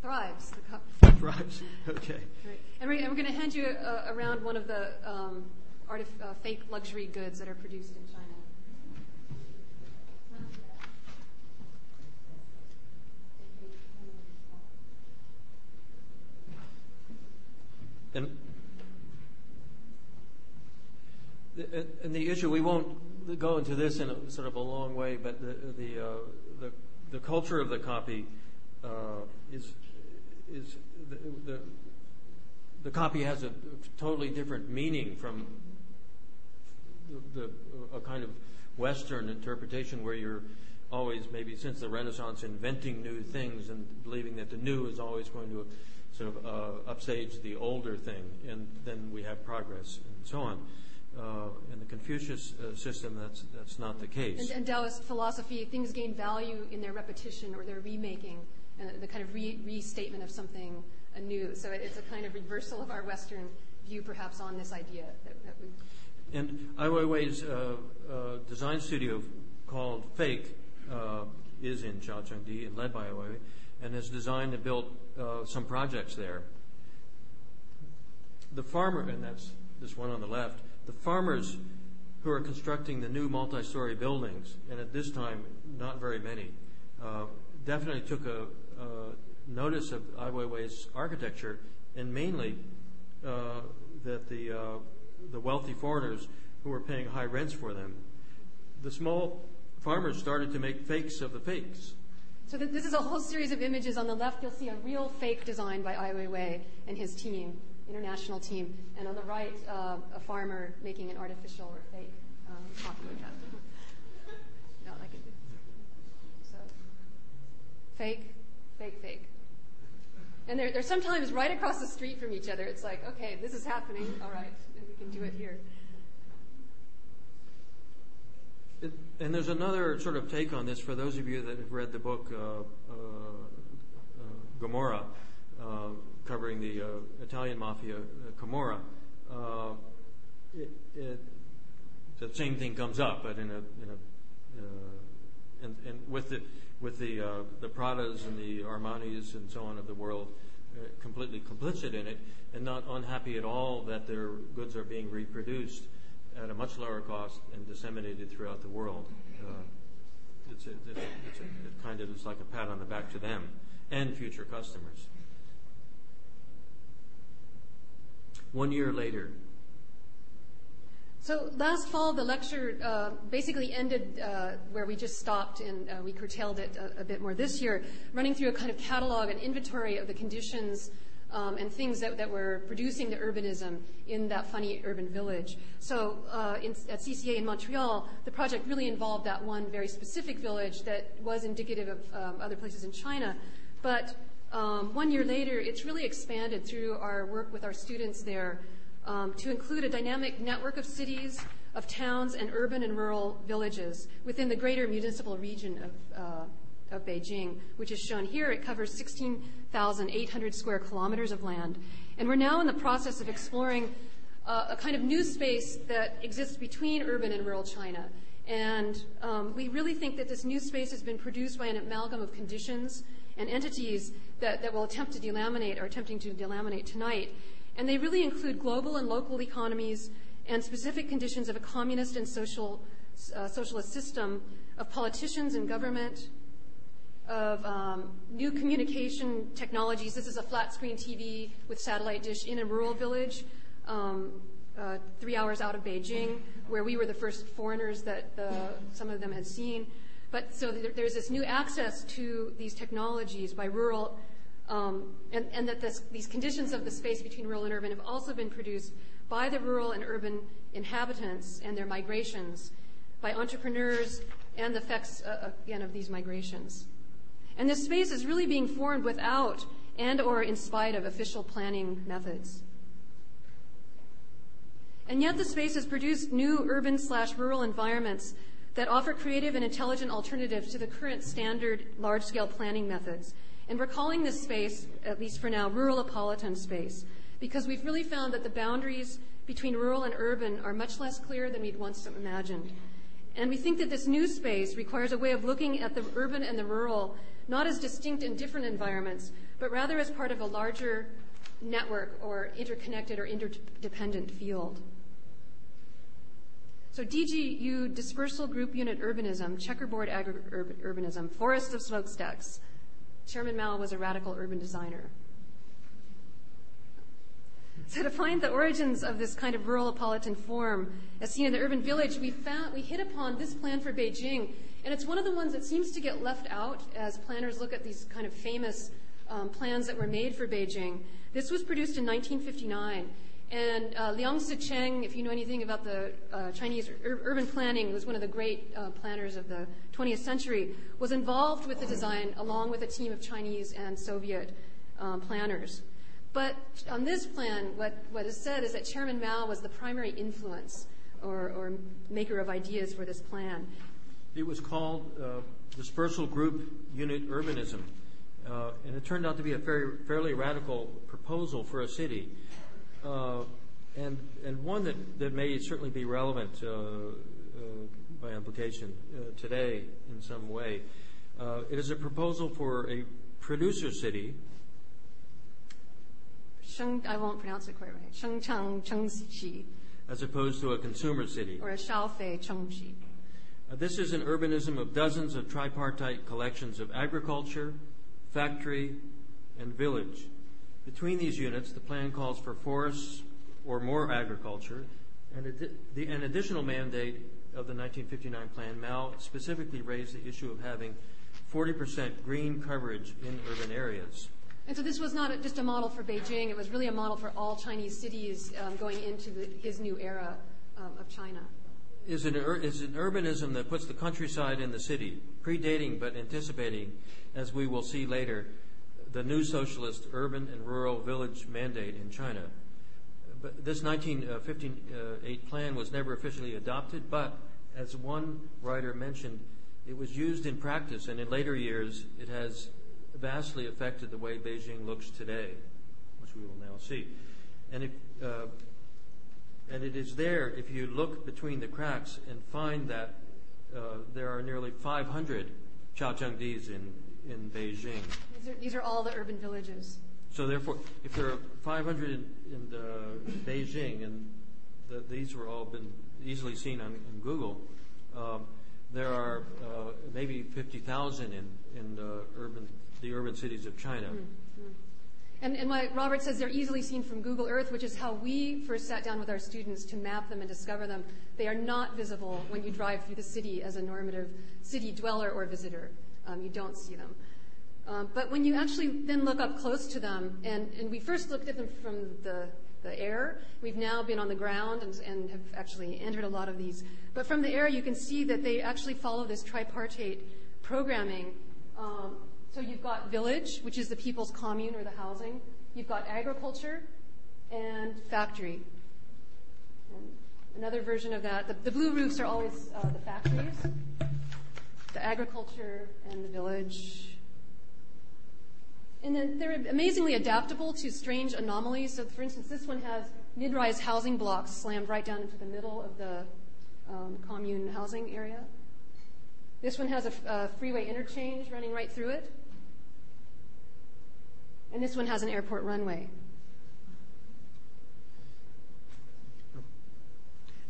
thrives. thrives. (laughs) Okay. Right. And, we're, we're, going to hand you uh, around one of the um, artif- uh, fake luxury goods that are produced in China. And and the issue, we won't go into this in a sort of a long way, but the the uh, the, the culture of the copy uh, is is the, the the copy has a totally different meaning from the, the a kind of Western interpretation where you're always maybe since the Renaissance inventing new things and believing that the new is always going to sort of uh, upstage the older thing, and then we have progress and so on. Uh, in the Confucius uh, system, that's that's not the case. And, and, Taoist philosophy, things gain value in their repetition or their remaking, and the kind of re- restatement of something anew. So it's a kind of reversal of our Western view, perhaps, on this idea that, that we. And Ai Weiwei's uh, uh, design studio called Fake uh, is in Caochangdi and led by Ai Weiwei, and has designed and built uh, some projects there. The farmer, and that's this one on the left, the farmers who are constructing the new multi-story buildings, and at this time, not very many, uh, definitely took a notice of Ai Weiwei's architecture, and mainly uh, that the uh, the wealthy foreigners who were paying high rents for them, the small farmers started to make fakes of the fakes. So this is a whole series of images. On the left, you'll see a real fake design by Ai Weiwei and his team international team, and on the right, uh, a farmer making an artificial or fake um, coffee cup. no, I can do. So, fake, fake, fake. And they're, they're sometimes right across the street from each other. It's like, okay, this is happening. All right, we can do it here. It, and there's another sort of take on this for those of you that have read the book uh, uh, uh Gomorrah. Uh, covering the uh, Italian mafia, uh, Camorra, uh, it, it, the same thing comes up, but in a, in a and, and with the with the the Pradas and the Armanis and so on of the world, completely complicit in it and not unhappy at all that their goods are being reproduced at a much lower cost and disseminated throughout the world. Uh, it's, a, it's, a, it's a, it kind of is like a pat on the back to them and future customers. One year later, so last fall, the lecture uh, basically ended uh, where we just stopped, and uh, we curtailed it a, a, bit more this year, running through a kind of catalog and inventory of the conditions um, and things that, that, were producing the urbanism in that funny urban village. So uh, in, at CCA in Montreal, the project really involved that one very specific village that was indicative of um, other places in China. But um, one year later, it's really expanded through our work with our students there um, to include a dynamic network of cities, of towns, and urban and rural villages within the greater municipal region of, uh, of Beijing, which is shown here. It covers 16,800 square kilometers of land. And we're now in the process of exploring uh, a kind of new space that exists between urban and rural China. And um, we really think that this new space has been produced by an amalgam of conditions and entities that, that will attempt to delaminate or attempting to delaminate tonight. And they really include global and local economies and specific conditions of a communist and social, uh, socialist system, of politicians and government, of um, new communication technologies. This is a flat screen TV with satellite dish in a rural village, um, uh, three hours out of Beijing, where we were the first foreigners that the, some of them had seen. But so there's this new access to these technologies by rural, um, and, and, that this, these conditions of the space between rural and urban have also been produced by the rural and urban inhabitants and their migrations, by entrepreneurs and the effects, uh, again, of these migrations. And this space is really being formed without and or in spite of official planning methods. And yet the space has produced new urban slash rural environments that offer creative and intelligent alternatives to the current standard large-scale planning methods. And we're calling this space, at least for now, rural Apolitan space, because we've really found that the boundaries between rural and urban are much less clear than we'd once imagined. And we think that this new space requires a way of looking at the urban and the rural not as distinct and different environments, but rather as part of a larger network or interconnected or interdependent field. So DGU, Dispersal Group Unit Urbanism, Checkerboard Agri-Urbanism, Forest of Smokestacks. Chairman Mao was a radical urban designer. So to find the origins of this kind of rural Apolitan form, as seen in the urban village, we found we hit upon this plan for Beijing, and it's one of the ones that seems to get left out as planners look at these kind of famous um, plans that were made for Beijing. This was produced in 1959, and uh, Liang Sicheng, if you know anything about the uh, Chinese ur- urban planning, was one of the great uh, planners of the 20th century, was involved with the design along with a team of Chinese and Soviet um, planners. But on this plan, what, what is said is that Chairman Mao was the primary influence or, or maker of ideas for this plan. It was called uh, Dispersal Group Unit Urbanism, uh, and it turned out to be a very, fairly radical proposal for a city. Uh, and, and one that, that may certainly be relevant uh, uh, by implication today in some way. it is a proposal for a producer city. Sheng, I won't pronounce it quite right. Shengcheng Chengxi. As opposed to a consumer city. Or a Shaofei Chengxi. Uh, this is an urbanism of dozens of tripartite collections of agriculture, factory, and village. Between these units, the plan calls for forests or more agriculture, and an additional mandate of the 1959 plan, Mao specifically raised the issue of having 40% green coverage in urban areas. And so this was not just a model for Beijing, it was really a model for all Chinese cities um, going into the, his new era um, of China. Is an, is an urbanism that puts the countryside in the city, predating but anticipating, as we will see later, the new socialist urban and rural village mandate in China. But this 1958 plan was never officially adopted, but as one writer mentioned, it was used in practice, and in later years, it has vastly affected the way Beijing looks today, which we will now see. And, if, uh, and it is there, if you look between the cracks and find that uh, there are nearly 500 Caochangdis in, in Beijing. These are, these are all the urban villages. So therefore, if there are 500 in, in uh, Beijing, and the, these were all been easily seen on, on Google, um, there are uh, maybe 50,000 in, in the urban, the urban cities of China. Mm-hmm. And, and what Robert says, they're easily seen from Google Earth, which is how we first sat down with our students to map them and discover them. They are not visible when you drive through the city as a normative city dweller or visitor. Um, you don't see them. Um, but when you actually then look up close to them, and, we first looked at them from the, air, we've now been on the ground and, have actually entered a lot of these. But from the air, you can see that they actually follow this tripartite programming. Um, so you've got village, which is the people's commune or the housing. You've got agriculture and factory. Another version of that, the, the blue roofs are always uh, the factories, the agriculture and the village. And then they're amazingly adaptable to strange anomalies. So, for instance, this one has mid-rise housing blocks slammed right down into the middle of the um, commune housing area. This one has a, freeway interchange running right through it. And this one has an airport runway.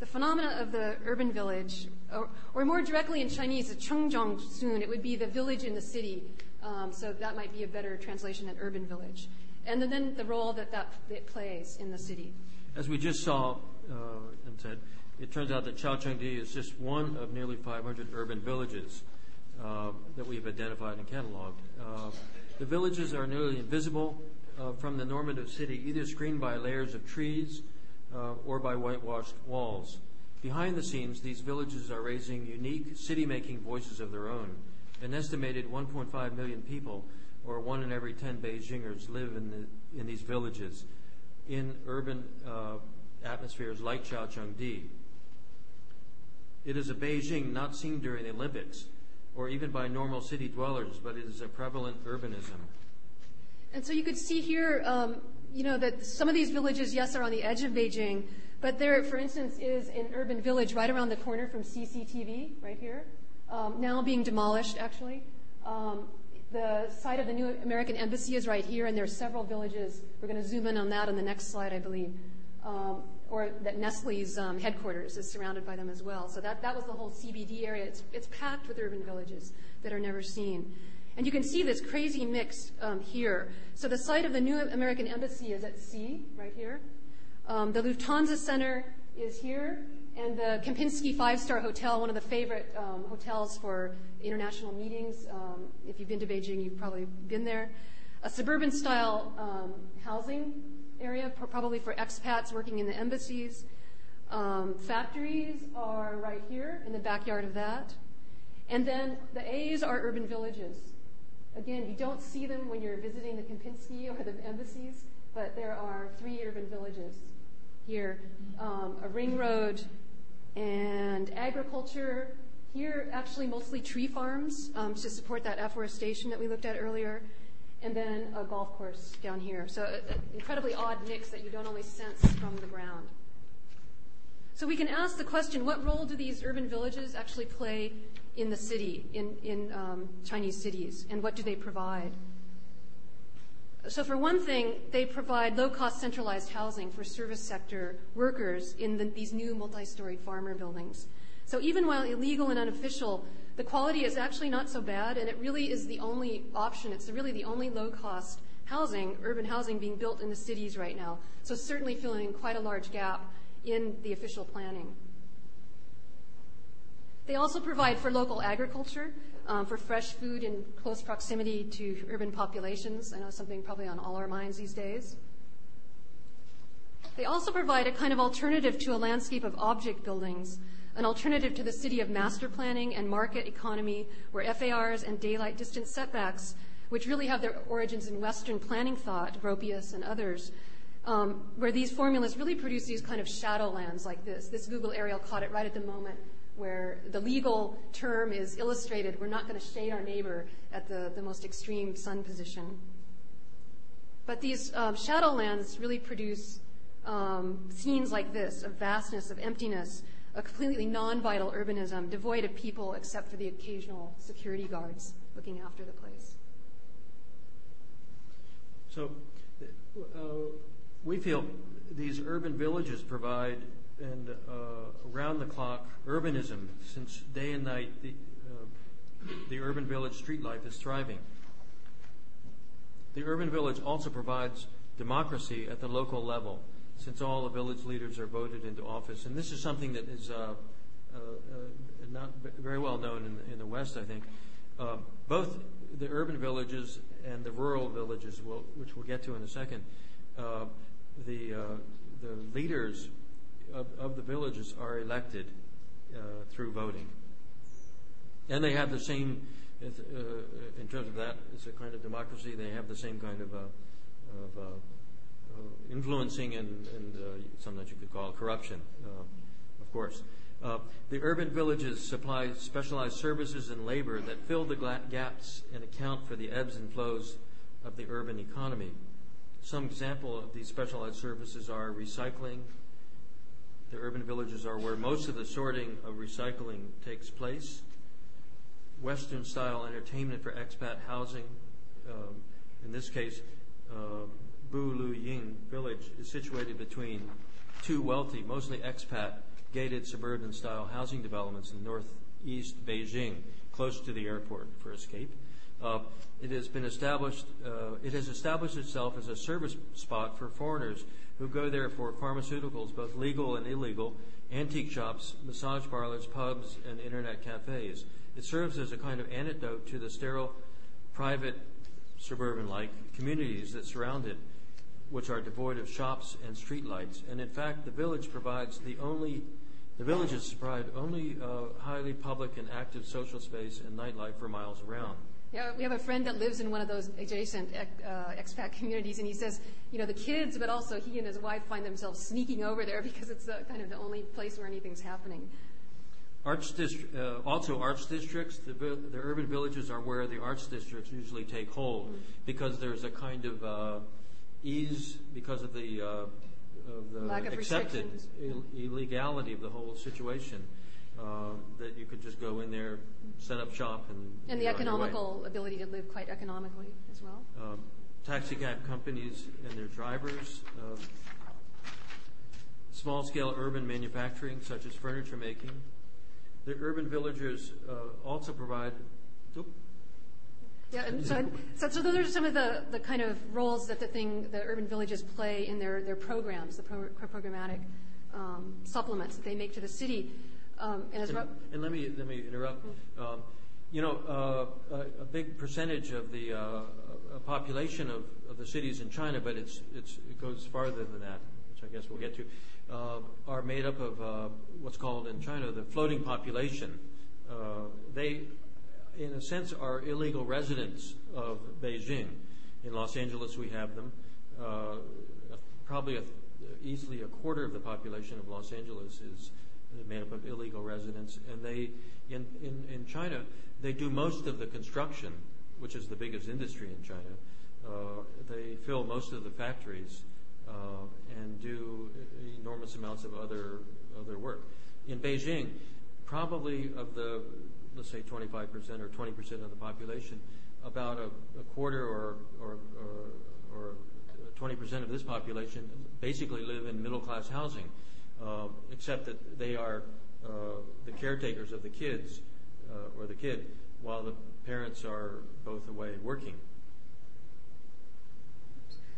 The phenomena of the urban village, or, or more directly in Chinese, the Chengzhong Cun, it would be the village in the city. Um, so that might be a better translation than urban village. And then the role that that it plays in the city. As we just saw uh, and said, it turns out that Caochangdi is just one of nearly 500 urban villages uh, that we've identified and cataloged. Uh, the villages are nearly invisible uh, from the normative city, either screened by layers of trees uh, or by whitewashed walls. Behind the scenes, these villages are raising unique city-making voices of their own. An estimated 1.5 million people, or one in every 10 Beijingers, live in, the, in these villages in urban uh, atmospheres like Caochangdi. It is a Beijing not seen during the Olympics, or even by normal city dwellers, but it is a prevalent urbanism. And so you could see here, um, you know, that some of these villages, yes, are on the edge of Beijing, but there, for instance, is an urban village right around the corner from CCTV, right here, um, now being demolished, actually. Um, the site of the new American embassy is right here, and there are several villages. We're going to zoom in on that on the next slide, I believe. Um, or that Nestle's um, headquarters is surrounded by them as well. So that, that was the whole CBD area. It's, it's packed with urban villages that are never seen. And you can see this crazy mix um, here. So the site of the new American embassy is at C, right here. Um, the Lufthansa Center is here, and the Kempinski five-star hotel, one of the favorite um, hotels for international meetings. Um, if you've been to Beijing, you've probably been there. A suburban-style um, housing area, probably for expats working in the embassies. Um, factories are right here in the backyard of that. And then the A's are urban villages. Again, you don't see them when you're visiting the Kempinski or the embassies, but there are three urban villages here um, a ring road and agriculture. Here, actually, mostly tree farms um, to support that afforestation that we looked at earlier and then a golf course down here. So an incredibly odd mix that you don't always sense from the ground. So we can ask the question, what role do these urban villages actually play in the city, in, in um, Chinese cities, and what do they provide? So for one thing, they provide low-cost centralized housing for service sector workers in the, these new multi-story farmer buildings. So even while illegal and unofficial, the quality is actually not so bad, and it really is the only option. It's really the only low-cost housing, urban housing being built in the cities right now. So certainly filling quite a large gap in the official planning. They also provide for local agriculture, for fresh food in close proximity to urban populations. I know something probably on all our minds these days. They also provide a kind of alternative to a landscape of object buildings an alternative to the city of master planning and market economy where FARs and daylight distance setbacks, which really have their origins in Western planning thought, Gropius and others, um, where these formulas really produce these kind of shadow lands like this. This Google aerial caught it right at the moment where the legal term is illustrated. We're not going to shade our neighbor at the, the most extreme sun position. But these um, shadow lands really produce um, scenes like this of vastness, of emptiness, a completely non-vital urbanism devoid of people except for the occasional security guards looking after the place. So uh, we feel these urban villages provide and uh, around the clock urbanism since day and night the, uh, the urban village street life is thriving. The urban village also provides democracy at the local level since all the village leaders are voted into office. And this is something that is uh, uh, uh not very well known in, in the West, I think. Uh, both the urban villages and the rural villages, will, which we'll get to in a second, the, the leaders of, of the villages are elected through voting. And they have the same, in terms of that, it's a kind of democracy, they have the same kind of, of uh, influencing and, and uh, sometimes you could call corruption, uh, of course. the urban villages supply specialized services and labor that fill the gaps and account for the ebbs and flows of the urban economy. Some example of these specialized services are recycling. The urban villages are where most of the sorting of recycling takes place. Western style entertainment for expat housing. Um, in this case, uh, Bu Lu Ying village is situated between two wealthy, mostly expat, gated suburban style housing developments in northeast Beijing, close to the airport for escape. Uh, it has been established, uh, it has established itself as a service spot for foreigners who go there for pharmaceuticals, both legal and illegal, antique shops, massage parlors, pubs, and internet cafes. It serves as a kind of antidote to the sterile, private, suburban like communities that surround it which are devoid of shops and streetlights. And in fact, the village provides the only, the villages provide only uh, highly public and active social space and nightlife for miles around. Yeah, we have a friend that lives in one of those adjacent uh, expat communities, and he says, you know, the kids, but also he and his wife find themselves sneaking over there (laughs) because it's uh, kind of the only place where anything's happening. Arts uh, also, arts districts, the, the, urban villages are where the arts districts usually take hold mm-hmm. because there's a kind of uh, ease because of the, uh, of the of accepted Ill- illegality of the whole situation. Uh, that you could just go in there, set up shop, and and the economical ability to live quite economically as well. Um, taxi cab companies and their drivers, uh, small scale urban manufacturing such as furniture making. The urban villagers uh, also provide. Yeah, and so, so, so those are some of the, the kind of roles that the thing the urban villages play in their, their programs, the pro, programmatic um, supplements that they make to the city. Um, and, and, let me let me interrupt. Mm-hmm. Um, you know, uh, a, a, big percentage of the uh, population of, of the cities in China, but it's, it's, it goes farther than that, which I guess we'll get to, uh, are made up of uh, what's called in China the floating population. Uh, they in a sense, are illegal residents of Beijing. In Los Angeles, we have them. Uh, probably a, easily a quarter of the population of Los Angeles is made up of illegal residents. And they, in, in, in China, they do most of the construction, which is the biggest industry in China. Uh, they fill most of the factories uh, and do enormous amounts of other other work. In Beijing, probably of the let's say 25% or 20% of the population, about a quarter or 20% of this population basically live in middle-class housing, uh, except that they are uh, the caretakers of the kids uh, or the kid while the parents are both away working.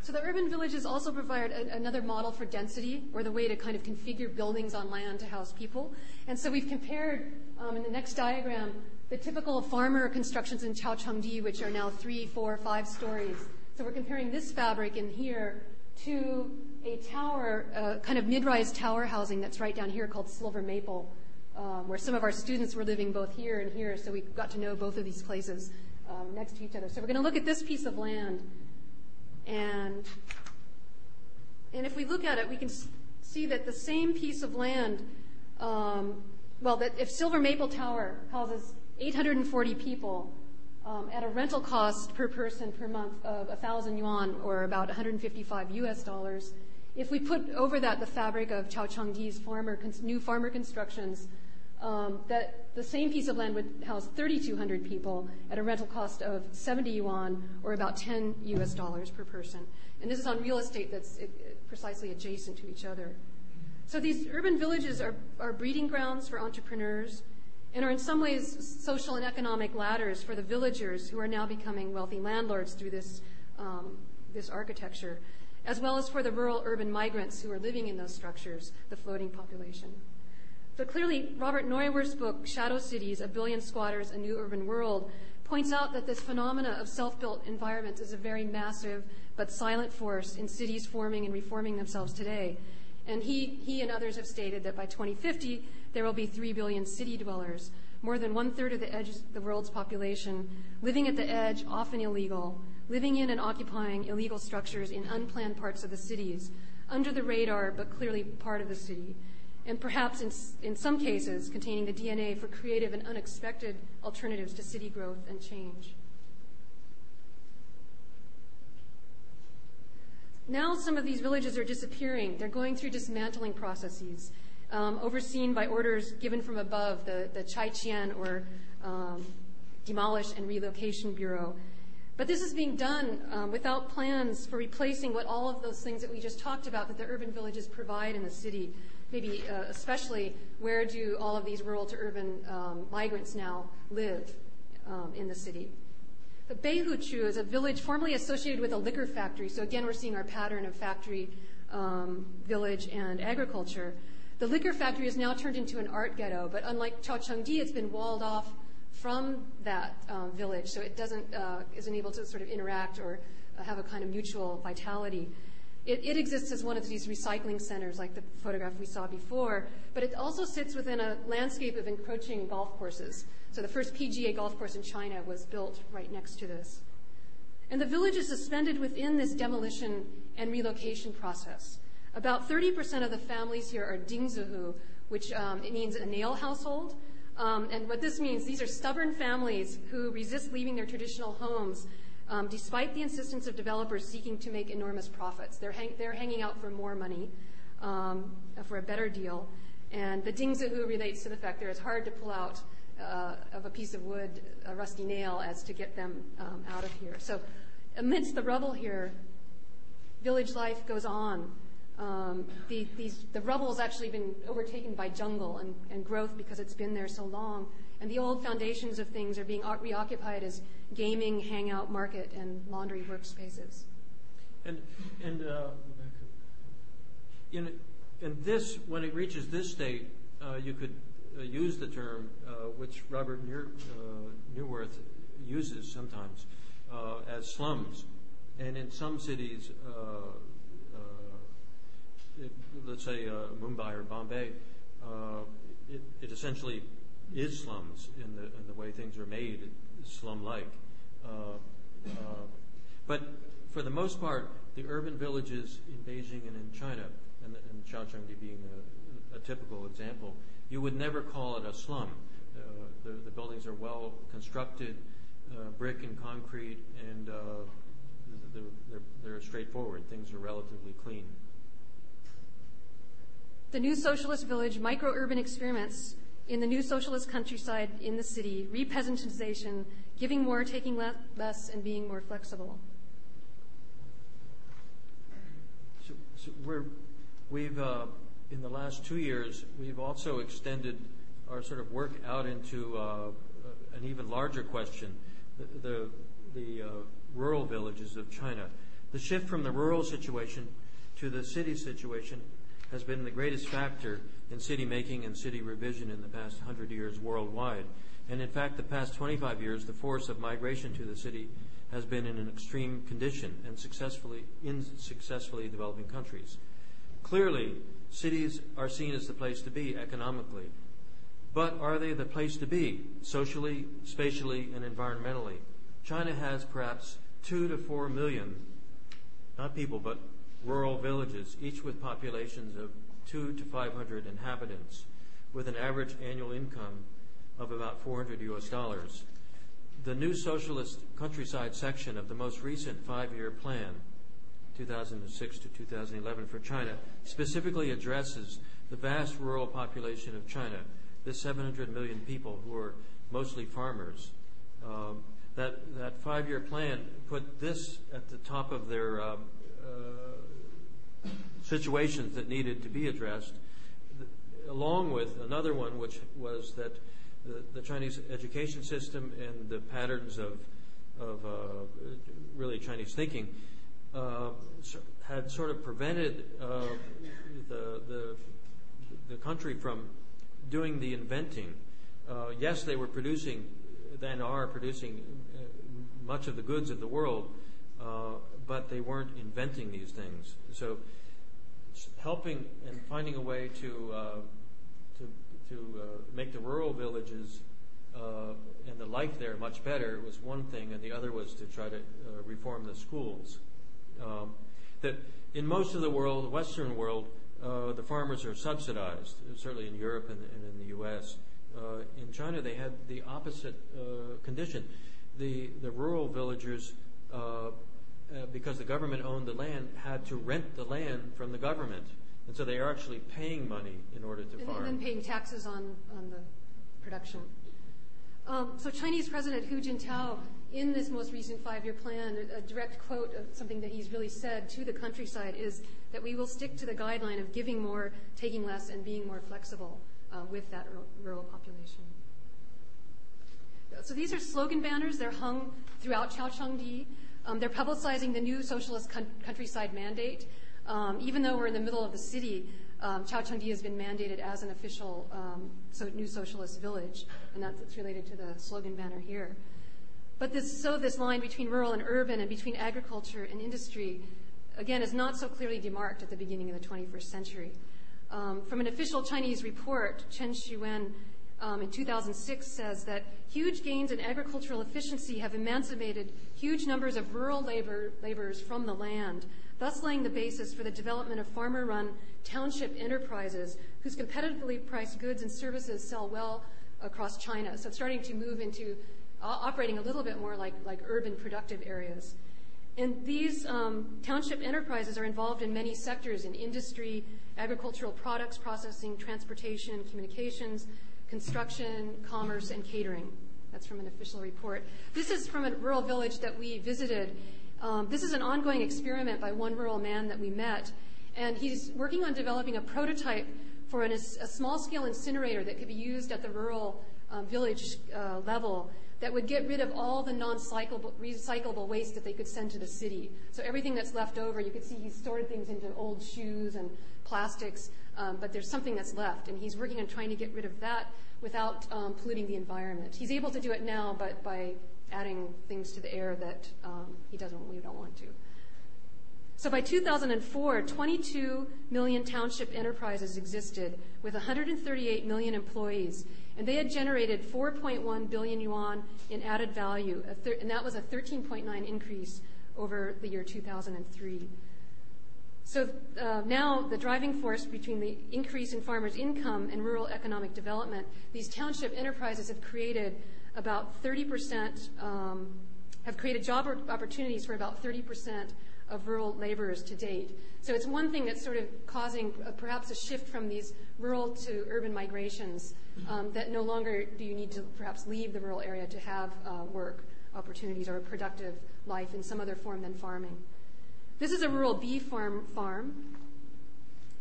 So the urban villages also provide another model for density or the way to kind of configure buildings on land to house people. And so we've compared um, in the next diagram the typical farmer constructions in Chao Caochangdi, which are now three, four, five stories. So we're comparing this fabric in here to a tower, uh, kind of mid-rise tower housing that's right down here called Silver Maple, um, where some of our students were living both here and here, so we got to know both of these places um, next to each other. So we're going to look at this piece of land and, and if we look at it, we can see that the same piece of land, um, well, that if Silver Maple Tower houses 840 people um, at a rental cost per person per month of 1,000 yuan or about 155 US dollars, if we put over that the fabric of Caochangdi's farmer, new farmer constructions, um, that the same piece of land would house 3,200 people at a rental cost of 70 yuan or about 10 US dollars per person. And this is on real estate that's precisely adjacent to each other. So these urban villages are, are breeding grounds for entrepreneurs and are in some ways social and economic ladders for the villagers who are now becoming wealthy landlords through this, um, this architecture, as well as for the rural urban migrants who are living in those structures, the floating population. But clearly, Robert Neuwirth's book, Shadow Cities, A Billion Squatters, A New Urban World, points out that this phenomena of self-built environments is a very massive but silent force in cities forming and reforming themselves today. And he, and others have stated that by 2050, there will be 3 billion city dwellers, more than one third of the, world's population, living at the edge, often illegal, living in and occupying illegal structures in unplanned parts of the cities, under the radar but clearly part of the city and perhaps in some cases containing the DNA for creative and unexpected alternatives to city growth and change. Now some of these villages are disappearing. They're going through dismantling processes, um, overseen by orders given from above, the, the Chai Qian or um, Demolish and Relocation Bureau. But this is being done um, without plans for replacing what all of those things that we just talked about that the urban villages provide in the city maybe uh, especially where do all of these rural to urban um, migrants now live um, in the city. Beihuchu is a village formerly associated with a liquor factory. So again, we're seeing our pattern of factory, um, village, and agriculture. The liquor factory is now turned into an art ghetto, but unlike Caochangdi, it's been walled off from that um, village, so it doesn't uh, isn't able to sort of interact or have a kind of mutual vitality. It, exists as one of these recycling centers, like the photograph we saw before, but it also sits within a landscape of encroaching golf courses. So the first PGA golf course in China was built right next to this. And the village is suspended within this demolition and relocation process. About 30% of the families here are dingzihu, which um, it means a nail household. Um, and what this means, these are stubborn families who resist leaving their traditional homes despite the insistence of developers seeking to make enormous profits. They're, hang- they're hanging out for more money, um, for a better deal. And the dingzihu relates to the fact that it's hard to pull out uh, of a piece of wood a rusty nail as to get them um, out of here. So amidst the rubble here, village life goes on. Um, the, these, the rubble has actually been overtaken by jungle and, and growth because it's been there so long. And the old foundations of things are being reoccupied as gaming, hangout, market, and laundry workspaces. And, and uh, in, in this, when it reaches this state, uh, you could uh, use the term, uh, which Robert New, uh, Neuwirth uses sometimes, uh, as slums. And in some cities, it, let's say Mumbai or Bombay, it, it essentially is slums in the, in the way things are made, slum-like. Uh, uh, but for the most part, the urban villages in Beijing and in China, and, and Caochangdi being a, a, typical example, you would never call it a slum. Uh, the, the, buildings are well constructed, uh, brick and concrete, and uh, they're, they're, they're straightforward. Things are relatively clean. The new socialist village micro-urban experiments in the new socialist countryside in the city, repeasantization, giving more, taking less, and being more flexible. So, so we're, we've, uh, in the last two years, we've also extended our sort of work out into uh, an even larger question, the, the, the uh, rural villages of China. The shift from the rural situation to the city situation has been the greatest factor in city making and city revision in the past 100 years worldwide. And in fact, the past 25 years, the force of migration to the city has been in an extreme condition and successfully in successfully developing countries. Clearly, cities are seen as the place to be economically. But are they the place to be socially, spatially, and environmentally? China has perhaps two to four million, not people, but rural villages, each with populations of two to 500 inhabitants, with an average annual income of about 400 US dollars. The new socialist countryside section of the most recent five year plan, 2006 to 2011 for China, specifically addresses the vast rural population of China, the 700 million people who are mostly farmers. Um, that that five-year plan put this at the top of their um, uh, situations that needed to be addressed, along with another one, which was that the, the Chinese education system and the patterns of of uh, really Chinese thinking uh, had sort of prevented uh, the, the the country from doing the inventing. Uh, yes, they were producing, then are producing uh, much of the goods of the world, uh, but they weren't inventing these things. So, helping and finding a way to to to make the rural villages and the life there much better was one thing, and the other was to try to reform the schools. Um, that in most of the world, the Western world, uh, the farmers are subsidized, certainly in Europe and, and in the U.S. Uh, in China, they had the opposite uh, condition. The, the rural villagers, uh, because the government owned the land, had to rent the land from the government. And so they are actually paying money in order to and, farm. And then paying taxes on, on the production. Um, so Chinese President Hu Jintao in this most recent five-year plan, a direct quote of something that he's really said to the countryside is that we will stick to the guideline of giving more, taking less, and being more flexible uh, with that rural population. So these are slogan banners. They're hung throughout Changdi. Um, they're publicizing the new socialist countryside mandate. Um, even though we're in the middle of the city, um, Changdi has been mandated as an official new socialist village, and that's related to the slogan banner here. But so this line between rural and urban and between agriculture and industry, again, is not so clearly demarked at the beginning of the 21st century. From an official Chinese report, Chen um, in 2006 says that huge gains in agricultural efficiency have emancipated huge numbers of rural labor, laborers from the land, thus laying the basis for the development of farmer-run township enterprises whose competitively priced goods and services sell well across China. So it's starting to move into operating a little bit more like, like urban productive areas. And these um, township enterprises are involved in many sectors in industry, agricultural products processing, transportation, communications, construction, commerce, and catering. That's from an official report. This is from a rural village that we visited. Um, this is an ongoing experiment by one rural man that we met. And he's working on developing a prototype for an, a small scale incinerator that could be used at the rural um, village uh, level that would get rid of all the non-recyclable recyclable waste that they could send to the city. So everything that's left over, you could see he stored things into old shoes and plastics, um, but there's something that's left, and he's working on trying to get rid of that without um, polluting the environment. He's able to do it now, but by adding things to the air that um, he doesn't, we don't want to. So by 2004, 22 million township enterprises existed with 138 million employees, and they had generated 4.1 billion yuan in added value, and that was a 13.9 increase over the year 2003. So uh, now the driving force between the increase in farmers' income and rural economic development, these township enterprises have created about 30%, um, have created job opportunities for about 30 percent of rural laborers to date. So it's one thing that's sort of causing perhaps a shift from these rural to urban migrations um, that no longer do you need to perhaps leave the rural area to have uh, work opportunities or a productive life in some other form than farming. This is a rural bee farm farm,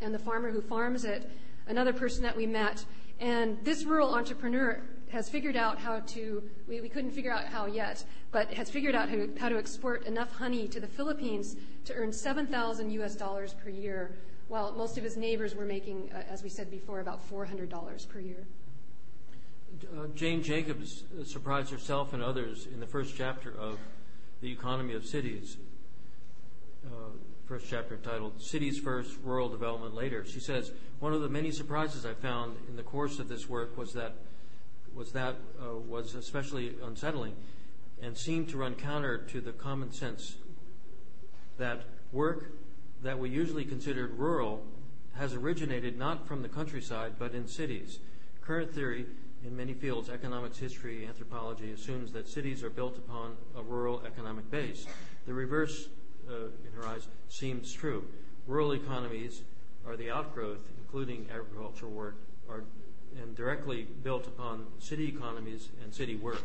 and the farmer who farms it, another person that we met, and this rural entrepreneur has figured out how to, we, we couldn't figure out how yet, but has figured out how to, how to export enough honey to the Philippines to earn 7,000 US dollars per year, while most of his neighbors were making, uh, as we said before, about $400 per year. Uh, Jane Jacobs surprised herself and others in the first chapter of The Economy of Cities, uh, first chapter titled Cities First, Rural Development Later. She says, One of the many surprises I found in the course of this work was that was that uh, was especially unsettling and seemed to run counter to the common sense that work that we usually considered rural has originated not from the countryside but in cities. Current theory in many fields, economics, history, anthropology, assumes that cities are built upon a rural economic base. The reverse, uh, in her eyes, seems true. Rural economies are the outgrowth, including agricultural work, are and directly built upon city economies and city work.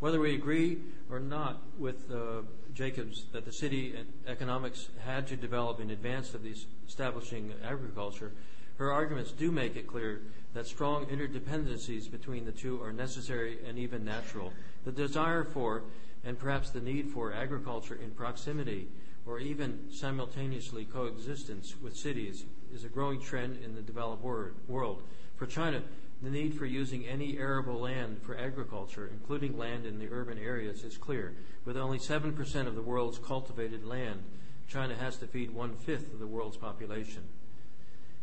Whether we agree or not with uh, Jacobs that the city economics had to develop in advance of establishing agriculture, her arguments do make it clear that strong interdependencies between the two are necessary and even natural. The desire for, and perhaps the need for, agriculture in proximity or even simultaneously coexistence with cities is a growing trend in the developed world. For China, the need for using any arable land for agriculture, including land in the urban areas, is clear. With only 7% of the world's cultivated land, China has to feed one fifth of the world's population.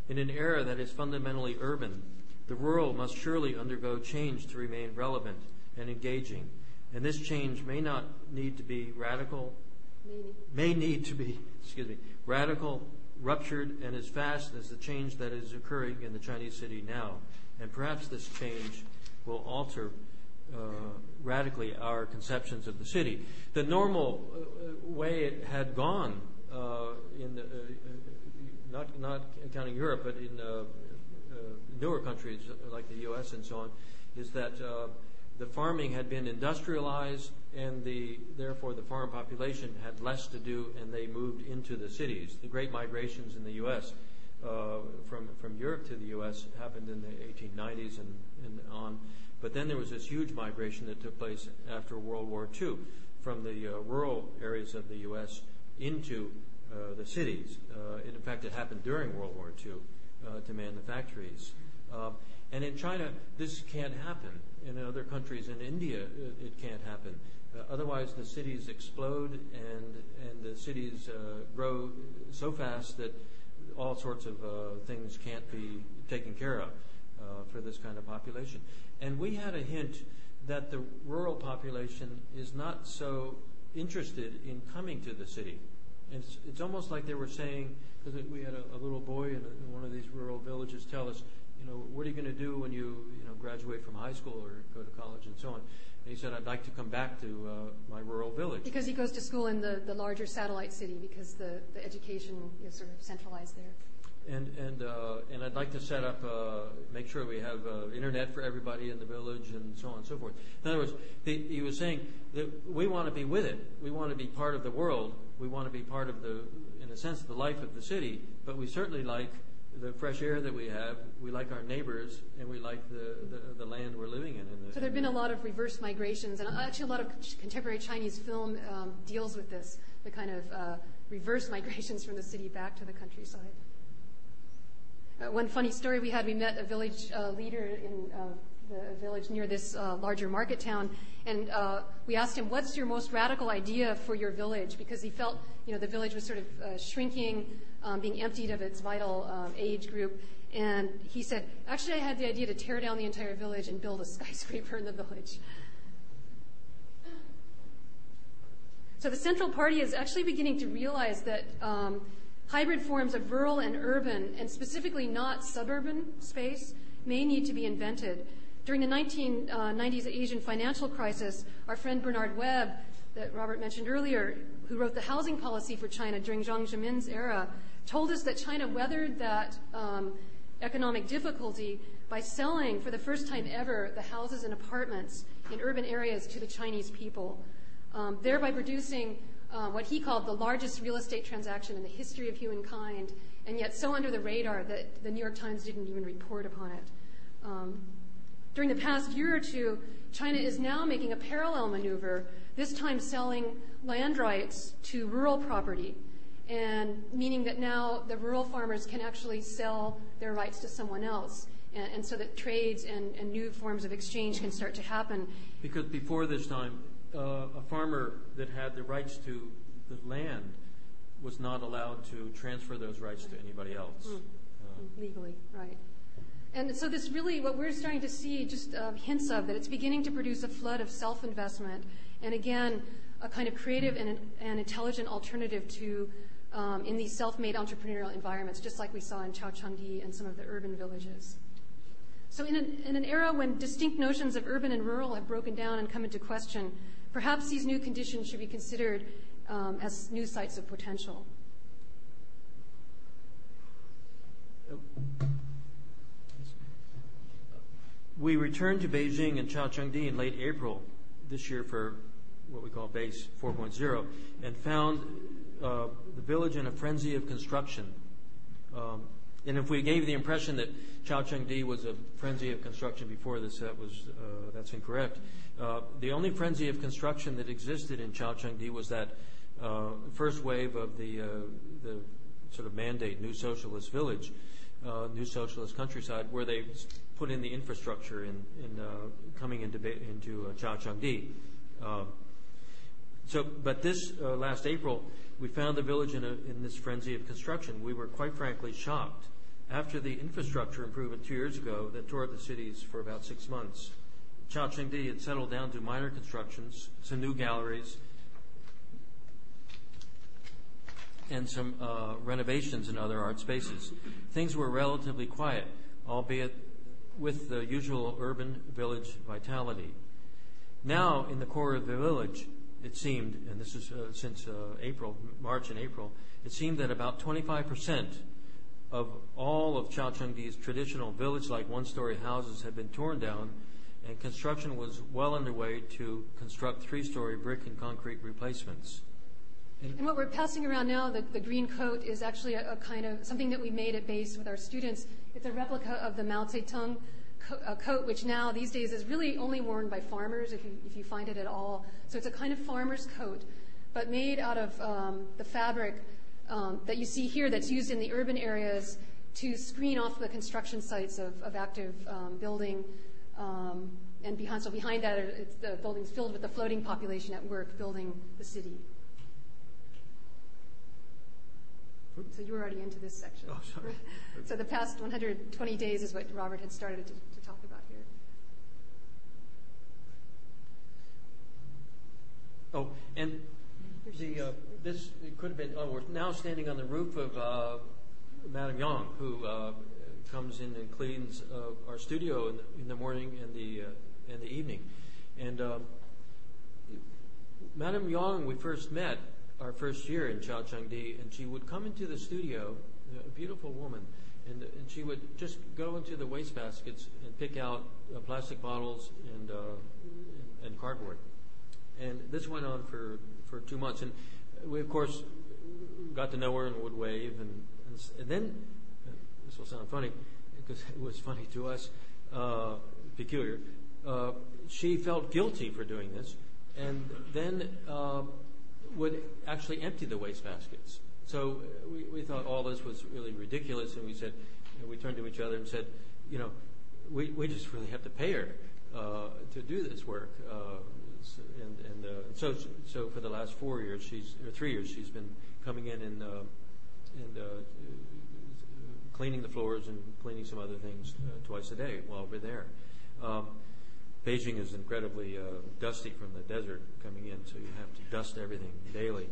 In an era that is fundamentally urban, the rural must surely undergo change to remain relevant and engaging. And this change may not need to be radical, may need to be, excuse me, radical, ruptured, and as fast as the change that is occurring in the Chinese city now. And perhaps this change will alter uh, radically our conceptions of the city. The normal uh, way it had gone uh, in the, uh, uh, not not counting Europe, but in uh, newer countries like the U.S. and so on, is that the farming had been industrialized and the therefore the farm population had less to do and they moved into the cities. The great migrations in the U.S. Uh, from from Europe to the U.S. happened in the 1890s and, and on, but then there was this huge migration that took place after World War II from the uh, rural areas of the U.S. into uh, the cities. Uh, in fact, it happened during World War II uh, to man the factories. And in China, this can't happen. In other countries, in India, it, it can't happen. Uh, otherwise, the cities explode and and the cities uh, grow so fast that all sorts of uh, things can't be taken care of uh, for this kind of population. And we had a hint that the rural population is not so interested in coming to the city. It's, it's almost like they were saying, because we had a, a little boy in, a, in one of these rural villages tell us, you know, what are you going to do when you, you know, graduate from high school or go to college and so on? And he said, I'd like to come back to uh, my rural village. Because he goes to school in the, the larger satellite city because the, the education is sort of centralized there. And and uh, and I'd like to set up, uh, make sure we have uh, internet for everybody in the village and so on and so forth. In other words, he, he was saying that we want to be with it. We want to be part of the world. We want to be part of the, in a sense, the life of the city. But we certainly like the fresh air that we have, we like our neighbors, and we like the, the, the land we're living in. the, so there have been a lot of reverse migrations, and actually a lot of contemporary Chinese film um, deals with this, the kind of uh, reverse (laughs) migrations from the city back to the countryside. Uh, one funny story we had, we met a village uh, leader in uh, the village near this uh, larger market town, and uh, we asked him, "What's your most radical idea for your village?" Because he felt, you know, the village was sort of uh, shrinking, um, being emptied of its vital um, age group. And he said, "Actually, I had the idea to tear down the entire village and build a (laughs) skyscraper in the village." So the Central Party is actually beginning to realize that um, hybrid forms of rural and urban, and specifically not suburban space, may need to be invented during the 1990s Asian financial crisis, our friend Bernard Webb, that Robert mentioned earlier, who wrote the housing policy for China during Jiang Zemin's era, told us that China weathered that um, economic difficulty by selling, for the first time ever, the houses and apartments in urban areas to the Chinese people, um, thereby producing uh, what he called the largest real estate transaction in the history of humankind, and yet so under the radar that the New York Times didn't even report upon it. Um, during the past year or two, China is now making a parallel maneuver, this time selling land rights to rural property, meaning that now the rural farmers can actually sell their rights to someone else. And, and so that trades and, and, new forms of exchange can start to happen. Because before this time, uh, a farmer that had the rights to the land was not allowed to transfer those rights to anybody else. Mm. Uh, Legally, right. And so this really, what we're starting to see just uh, hints of, that it's beginning to produce a flood of self-investment, and again, a kind of creative and, and intelligent alternative to in these self-made entrepreneurial environments, just like we saw in Caochangdi and some of the urban villages. So in an, in an era when distinct notions of urban and rural have broken down and come into question, perhaps these new conditions should be considered um, as new sites of potential. we returned to Beijing and Caochangdi in late April this year for what we call Base 4.0 and found uh, the village in a frenzy of construction. Um, and if we gave the impression that Caochangdi was a frenzy of construction before this, that was uh, that's incorrect. Uh, the only frenzy of construction that existed in Caochangdi was that uh, first wave of the uh, the sort of mandate new socialist village, uh, new socialist countryside, where they put in the infrastructure in, in coming into into uh. Um, so, but this last April, we found the village in, a, in this frenzy of construction. We were quite frankly shocked after the infrastructure improvement two years ago that toured the cities for about six months. Caochangdi had settled down to minor constructions, some new galleries, and some uh, renovations in other art spaces. Things were relatively quiet, albeit with the usual urban village vitality. Now, in the core of the village, it seemed, and this is uh, since uh, April, March and April, it seemed that about 25% of all of Caochangdi's traditional village-like one-story houses had been torn down, and construction was well underway to construct three-story brick and concrete replacements. And what we're passing around now, the, the green coat, is actually a, a, kind of something that we made at base with our students. It's a replica of the Mao Zedong co- coat, which now these days is really only worn by farmers, if you, if you find it at all. So it's a kind of farmer's coat, but made out of um, the fabric um, that you see here that's used in the urban areas to screen off the construction sites of, of active um, building. Um, and behind, so behind that, it's the buildings filled with the floating population at work building the city. So you were already into this section. Oh, sorry. (laughs) so the past 120 days is what Robert had started to, to talk about here. Oh, and the, uh, this could have been, oh, we're now standing on the roof of uh, Madame Yang, who uh, comes in and cleans uh, our studio in the, in the morning and the, uh, and the evening. And um, Madame Yang, we first met our first year in Caochangdi, and she would come into the studio, a beautiful woman, and, and she would just go into the waste baskets and pick out uh, plastic bottles and, and, and cardboard. And this went on for for two months. And we, of course, got to know her and would wave. And, and, and then, this will sound funny, because it was funny to us, uh, peculiar. Uh, she felt guilty for doing this, and then uh, would actually empty the waste baskets. So we, we thought all this was really ridiculous, and we said, we turned to each other and said, you know, we, we just really have to pay her uh, to do this work. Uh, and, and uh, so so for the last four years, she's or three years, she's been coming in and uh, and uh, cleaning the floors and cleaning some other things uh, twice a day while we're there. Um, Beijing is incredibly uh, dusty from the desert coming in, so you have to dust everything daily.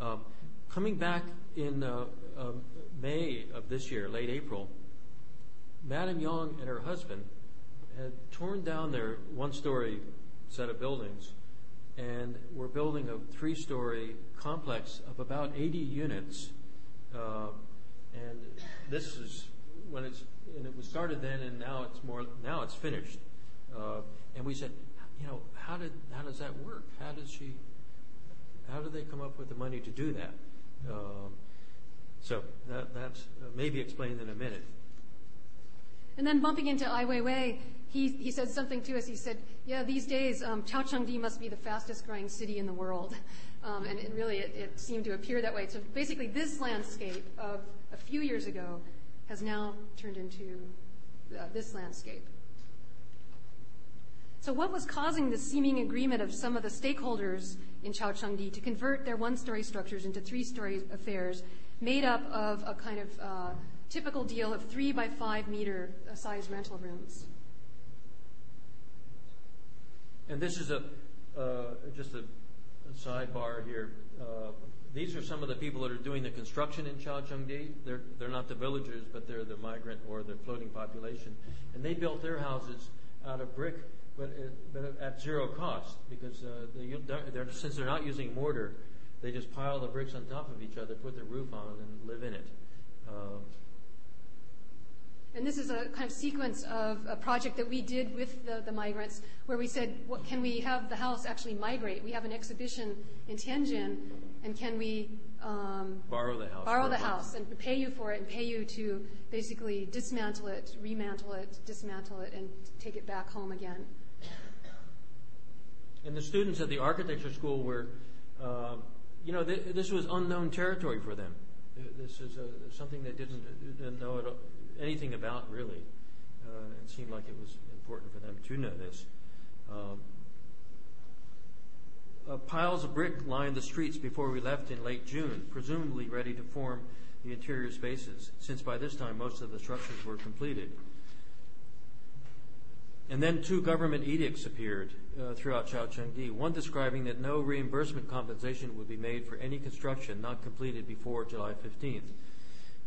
Um, coming back in uh, um, May of this year, late April, Madame Yang and her husband had torn down their one-story set of buildings, and we're building a three-story complex of about 80 units. Uh, and this is when it's and it was started then, and now it's more now it's finished. Uh, and we said, you know, how did how does that work? How does she? How do they come up with the money to do that? Um, so that, that's uh, maybe explained in a minute. And then bumping into Ai Weiwei, he, he said something to us. He said, yeah, these days, um, Caochangdi must be the fastest growing city in the world. (laughs) Um, and it really, it, it, seemed to appear that way. So basically, this landscape of a few years ago has now turned into uh, this landscape. So what was causing the seeming agreement of some of the stakeholders in Caochangdi to convert their one-story structures into three-story affairs made up of a kind of uh, typical deal of three by five meter uh, size rental rooms? And this is a uh, just a, a, sidebar here. Uh, these are some of the people that are doing the construction in Caochangdi. They're they're not the villagers, but they're the migrant or the floating population, and they built their houses out of brick, but it, but at zero cost because uh, they, they're, since they're not using mortar, they just pile the bricks on top of each other, put the roof on, and live in it. Uh, And this is a kind of sequence of a project that we did with the, the migrants where we said, what, can we have the house actually migrate? We have an exhibition in Tianjin, and can we um, borrow the house? Borrow the house and pay you for it and pay you to basically dismantle it, remantle it, dismantle it, and take it back home again. And the students at the architecture school were, uh, you know, th- this was unknown territory for them. This is something they didn't, didn't know anything about really. Uh, it seemed like it was important for them to know this. Um, uh, piles of brick lined the streets before we left in late June, presumably ready to form the interior spaces, since by this time most of the structures were completed. And then two government edicts appeared uh, throughout Changde, one describing that no reimbursement compensation would be made for any construction not completed before July 15th,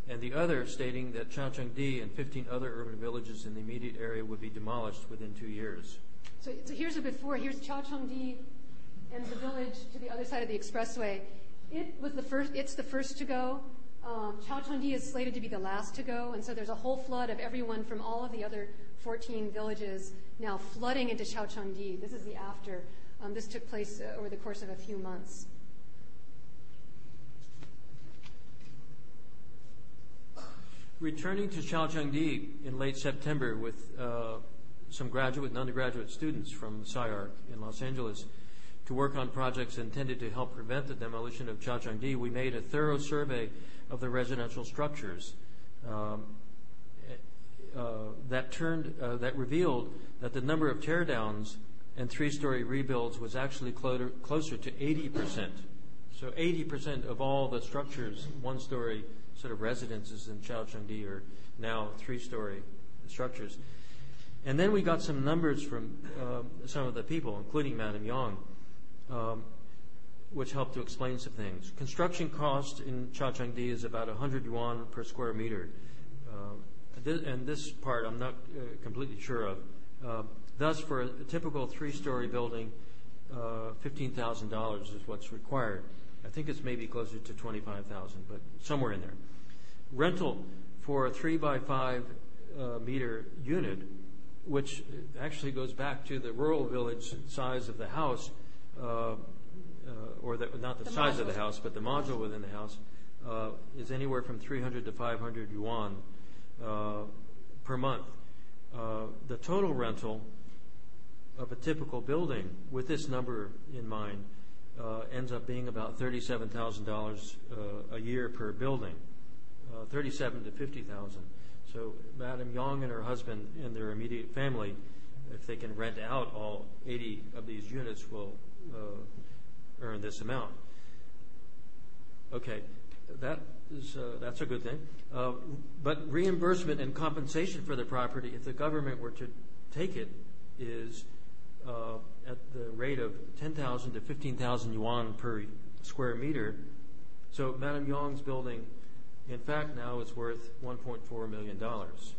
and the other stating that Changde and 15 other urban villages in the immediate area would be demolished within two years. So, so here's a before. Here's Changde and the village to the other side of the expressway. It was the first. It's the first to go. Um, is slated to be the last to go, and so there's a whole flood of everyone from all of the other 14 villages now flooding into Caochangdi. This is the after. Um, this took place uh, over the course of a few months. Returning to Caochangdi in late September with uh, some graduate and undergraduate students from SCI-Arc in Los Angeles, to work on projects intended to help prevent the demolition of Caochangdi, we made a thorough survey of the residential structures um, uh, that turned uh, that revealed that the number of teardowns and three-story rebuilds was actually closer, closer to 80 percent. So 80 percent of all the structures, one-story sort of residences in Caochangdi, are now three-story structures. And then we got some numbers from uh, some of the people, including Madam Yang, um, which help to explain some things. Construction cost in Caochangdi is about 100 yuan per square meter. Uh, and this part I'm not uh, completely sure of. Uh, thus, for a typical three-story building, $15,000 is what's required. I think it's maybe closer to 25,000, but somewhere in there. Rental for a three by five meter unit, which actually goes back to the rural village size of the house, uh, uh, Uh, or not the size of the house, but the module within the house, uh, is anywhere from 300 to 500 yuan uh, per month. Uh, the total rental of a typical building with this number in mind ends up being about $37,000 a year per building, 37 to 50,000. So Madam Yang and her husband and their immediate family, if they can rent out all 80 of these units, will uh, earn this amount. Okay, that is uh, that's a good thing. Uh, but reimbursement and compensation for the property, if the government were to take it, is at the rate of 10,000 to 15,000 yuan per square meter. So Madam Yang's building, in fact, now is worth 1.4 million dollars.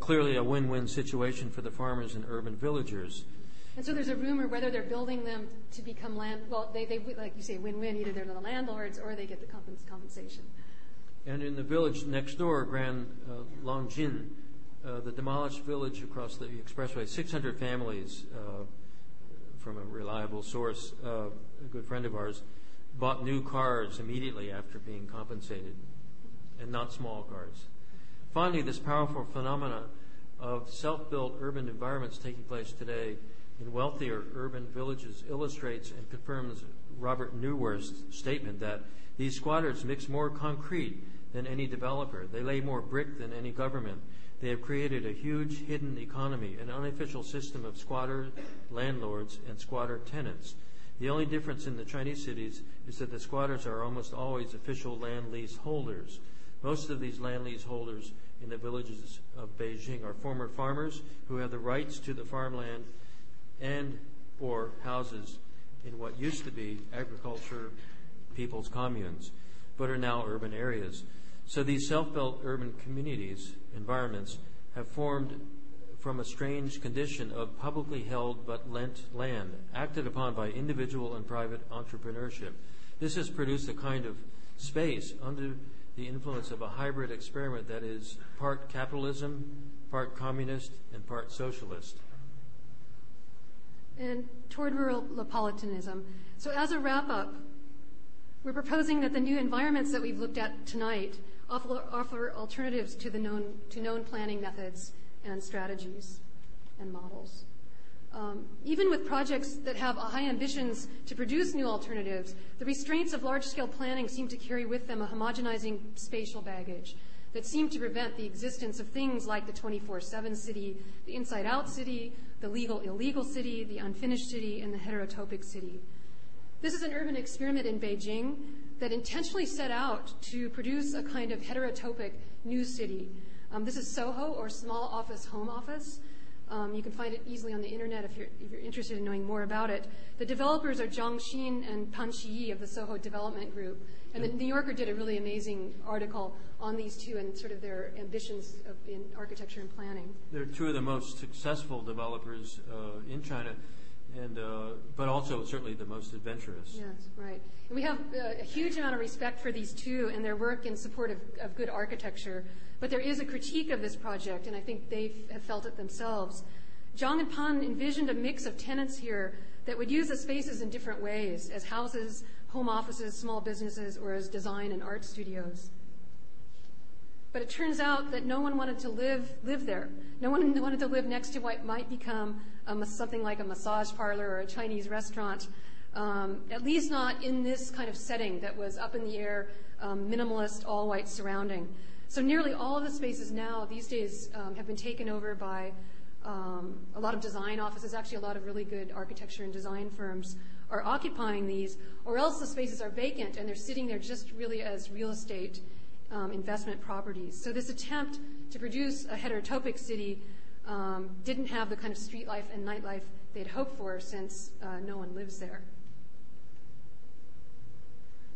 Clearly, a win-win situation for the farmers and urban villagers. And so there's a rumor whether they're building them to become land. Well, they, they like you say, win-win. Either they're the landlords or they get the compensation. And in the village next door, Grand uh, Longjin, uh, the demolished village across the expressway, 600 families uh, from a reliable source, uh, a good friend of ours, bought new cars immediately after being compensated, and not small cars. Finally, this powerful phenomenon of self-built urban environments taking place today in wealthier urban villages illustrates and confirms Robert Neuwirth's statement that these squatters mix more concrete than any developer. They lay more brick than any government. They have created a huge hidden economy, an unofficial system of squatter landlords and squatter tenants. The only difference in the Chinese cities is that the squatters are almost always official land lease holders. Most of these land lease holders in the villages of Beijing are former farmers who have the rights to the farmland and or houses in what used to be agriculture people's communes, but are now urban areas. So these self-built urban communities, environments, have formed from a strange condition of publicly held but lent land, acted upon by individual and private entrepreneurship. This has produced a kind of space under the influence of a hybrid experiment that is part capitalism, part communist, and part socialist. And toward rural Neapolitanism. So, as a wrap up, we're proposing that the new environments that we've looked at tonight offer, offer alternatives to, the known, to known planning methods and strategies and models. Um, even with projects that have high ambitions to produce new alternatives, the restraints of large scale planning seem to carry with them a homogenizing spatial baggage that seem to prevent the existence of things like the 24 7 city, the inside out city, the legal illegal city, the unfinished city, and the heterotopic city. This is an urban experiment in Beijing that intentionally set out to produce a kind of heterotopic new city. Um, this is Soho, or small office home office. Um, you can find it easily on the internet if you're, interested in knowing more about it. The developers are Zhang Xin and Pan Shiyi of the Soho Development Group. And the New Yorker did a really amazing article on these two and sort of their ambitions in architecture and planning. They're two of the most successful developers uh, in China, and uh, but also certainly the most adventurous. Yes, right. And we have uh, a huge amount of respect for these two and their work in support of, of good architecture. But there is a critique of this project, and I think they have felt it themselves. Zhang and Pan envisioned a mix of tenants here that would use the spaces in different ways as houses, home offices, small businesses, or as design and art studios. But it turns out that no one wanted to live, live there. No one (laughs) wanted to live next to what might become a, something like a massage parlor or a Chinese restaurant, um, at least not in this kind of setting that was up in the air, um, minimalist, all white surrounding. So nearly all of the spaces now these days um, have been taken over by um, a lot of design offices. Actually, a lot of really good architecture and design firms are occupying these, or else the spaces are vacant and they're sitting there just really as real estate investment properties. So this attempt to produce a heterotopic city um, didn't have the kind of street life and nightlife they'd hoped for since uh, no one lives there.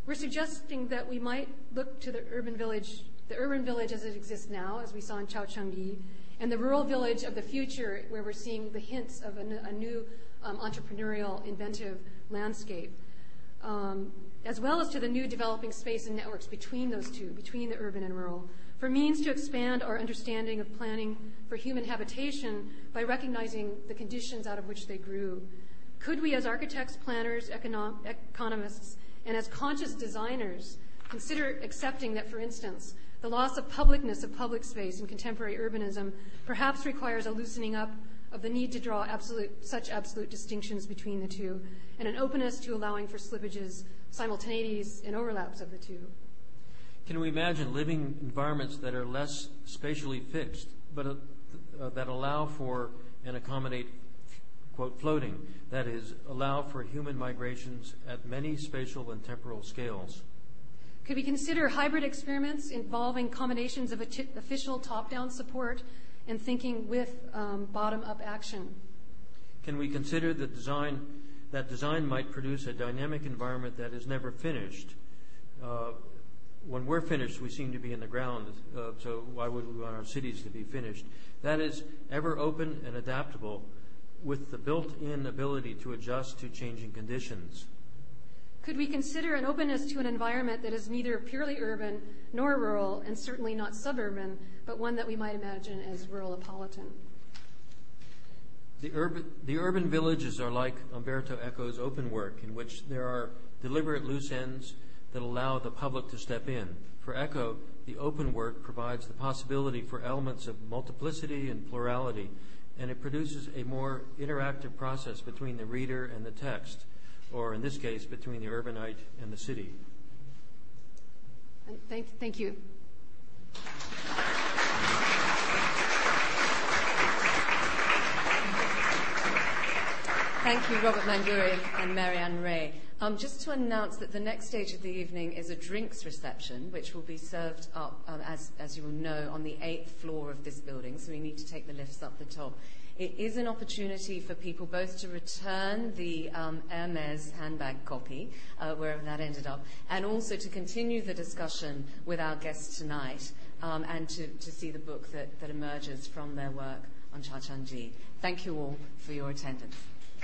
We're suggesting that we might look to the urban village the urban village as it exists now, as we saw in Caochangdi, and the rural village of the future, where we're seeing the hints of a, a new um, entrepreneurial, inventive landscape, um, as well as to the new developing space and networks between those two, between the urban and rural, for means to expand our understanding of planning for human habitation by recognizing the conditions out of which they grew. Could we, as architects, planners, econom- economists, and as conscious designers, consider accepting that, for instance, the loss of publicness of public space in contemporary urbanism perhaps requires a loosening up of the need to draw absolute, such absolute distinctions between the two, and an openness to allowing for slippages, simultaneities, and overlaps of the two. Can we imagine living environments that are less spatially fixed, but uh, uh, that allow for and accommodate, quote, floating, that is, allow for human migrations at many spatial and temporal scales? Could we consider hybrid experiments involving combinations of official top-down support and thinking with um, bottom-up action? Can we consider the design, that design might produce a dynamic environment that is never finished? Uh, when we're finished, we seem to be in the ground, uh, so why would we want our cities to be finished? That is ever open and adaptable with the built-in ability to adjust to changing conditions. Could we consider an openness to an environment that is neither purely urban nor rural, and certainly not suburban, but one that we might imagine as rural Neapolitan? The urban, the urban villages are like Umberto Eco's open work, in which there are deliberate loose ends that allow the public to step in. For Eco, the open work provides the possibility for elements of multiplicity and plurality, and it produces a more interactive process between the reader and the text or in this case, between the urbanite and the city. Thank, thank you. Thank you, Robert Mangurian and Mary-Ann Ray. Um, just to announce that the next stage of the evening is a drinks reception, which will be served up, um, as, as you will know, on the eighth floor of this building. So we need to take the lifts up the top. It is an opportunity for people both to return the um, Hermes handbag copy, uh, wherever that ended up, and also to continue the discussion with our guests tonight um, and to, to see the book that, that emerges from their work on Caochangdi. Thank you all for your attendance.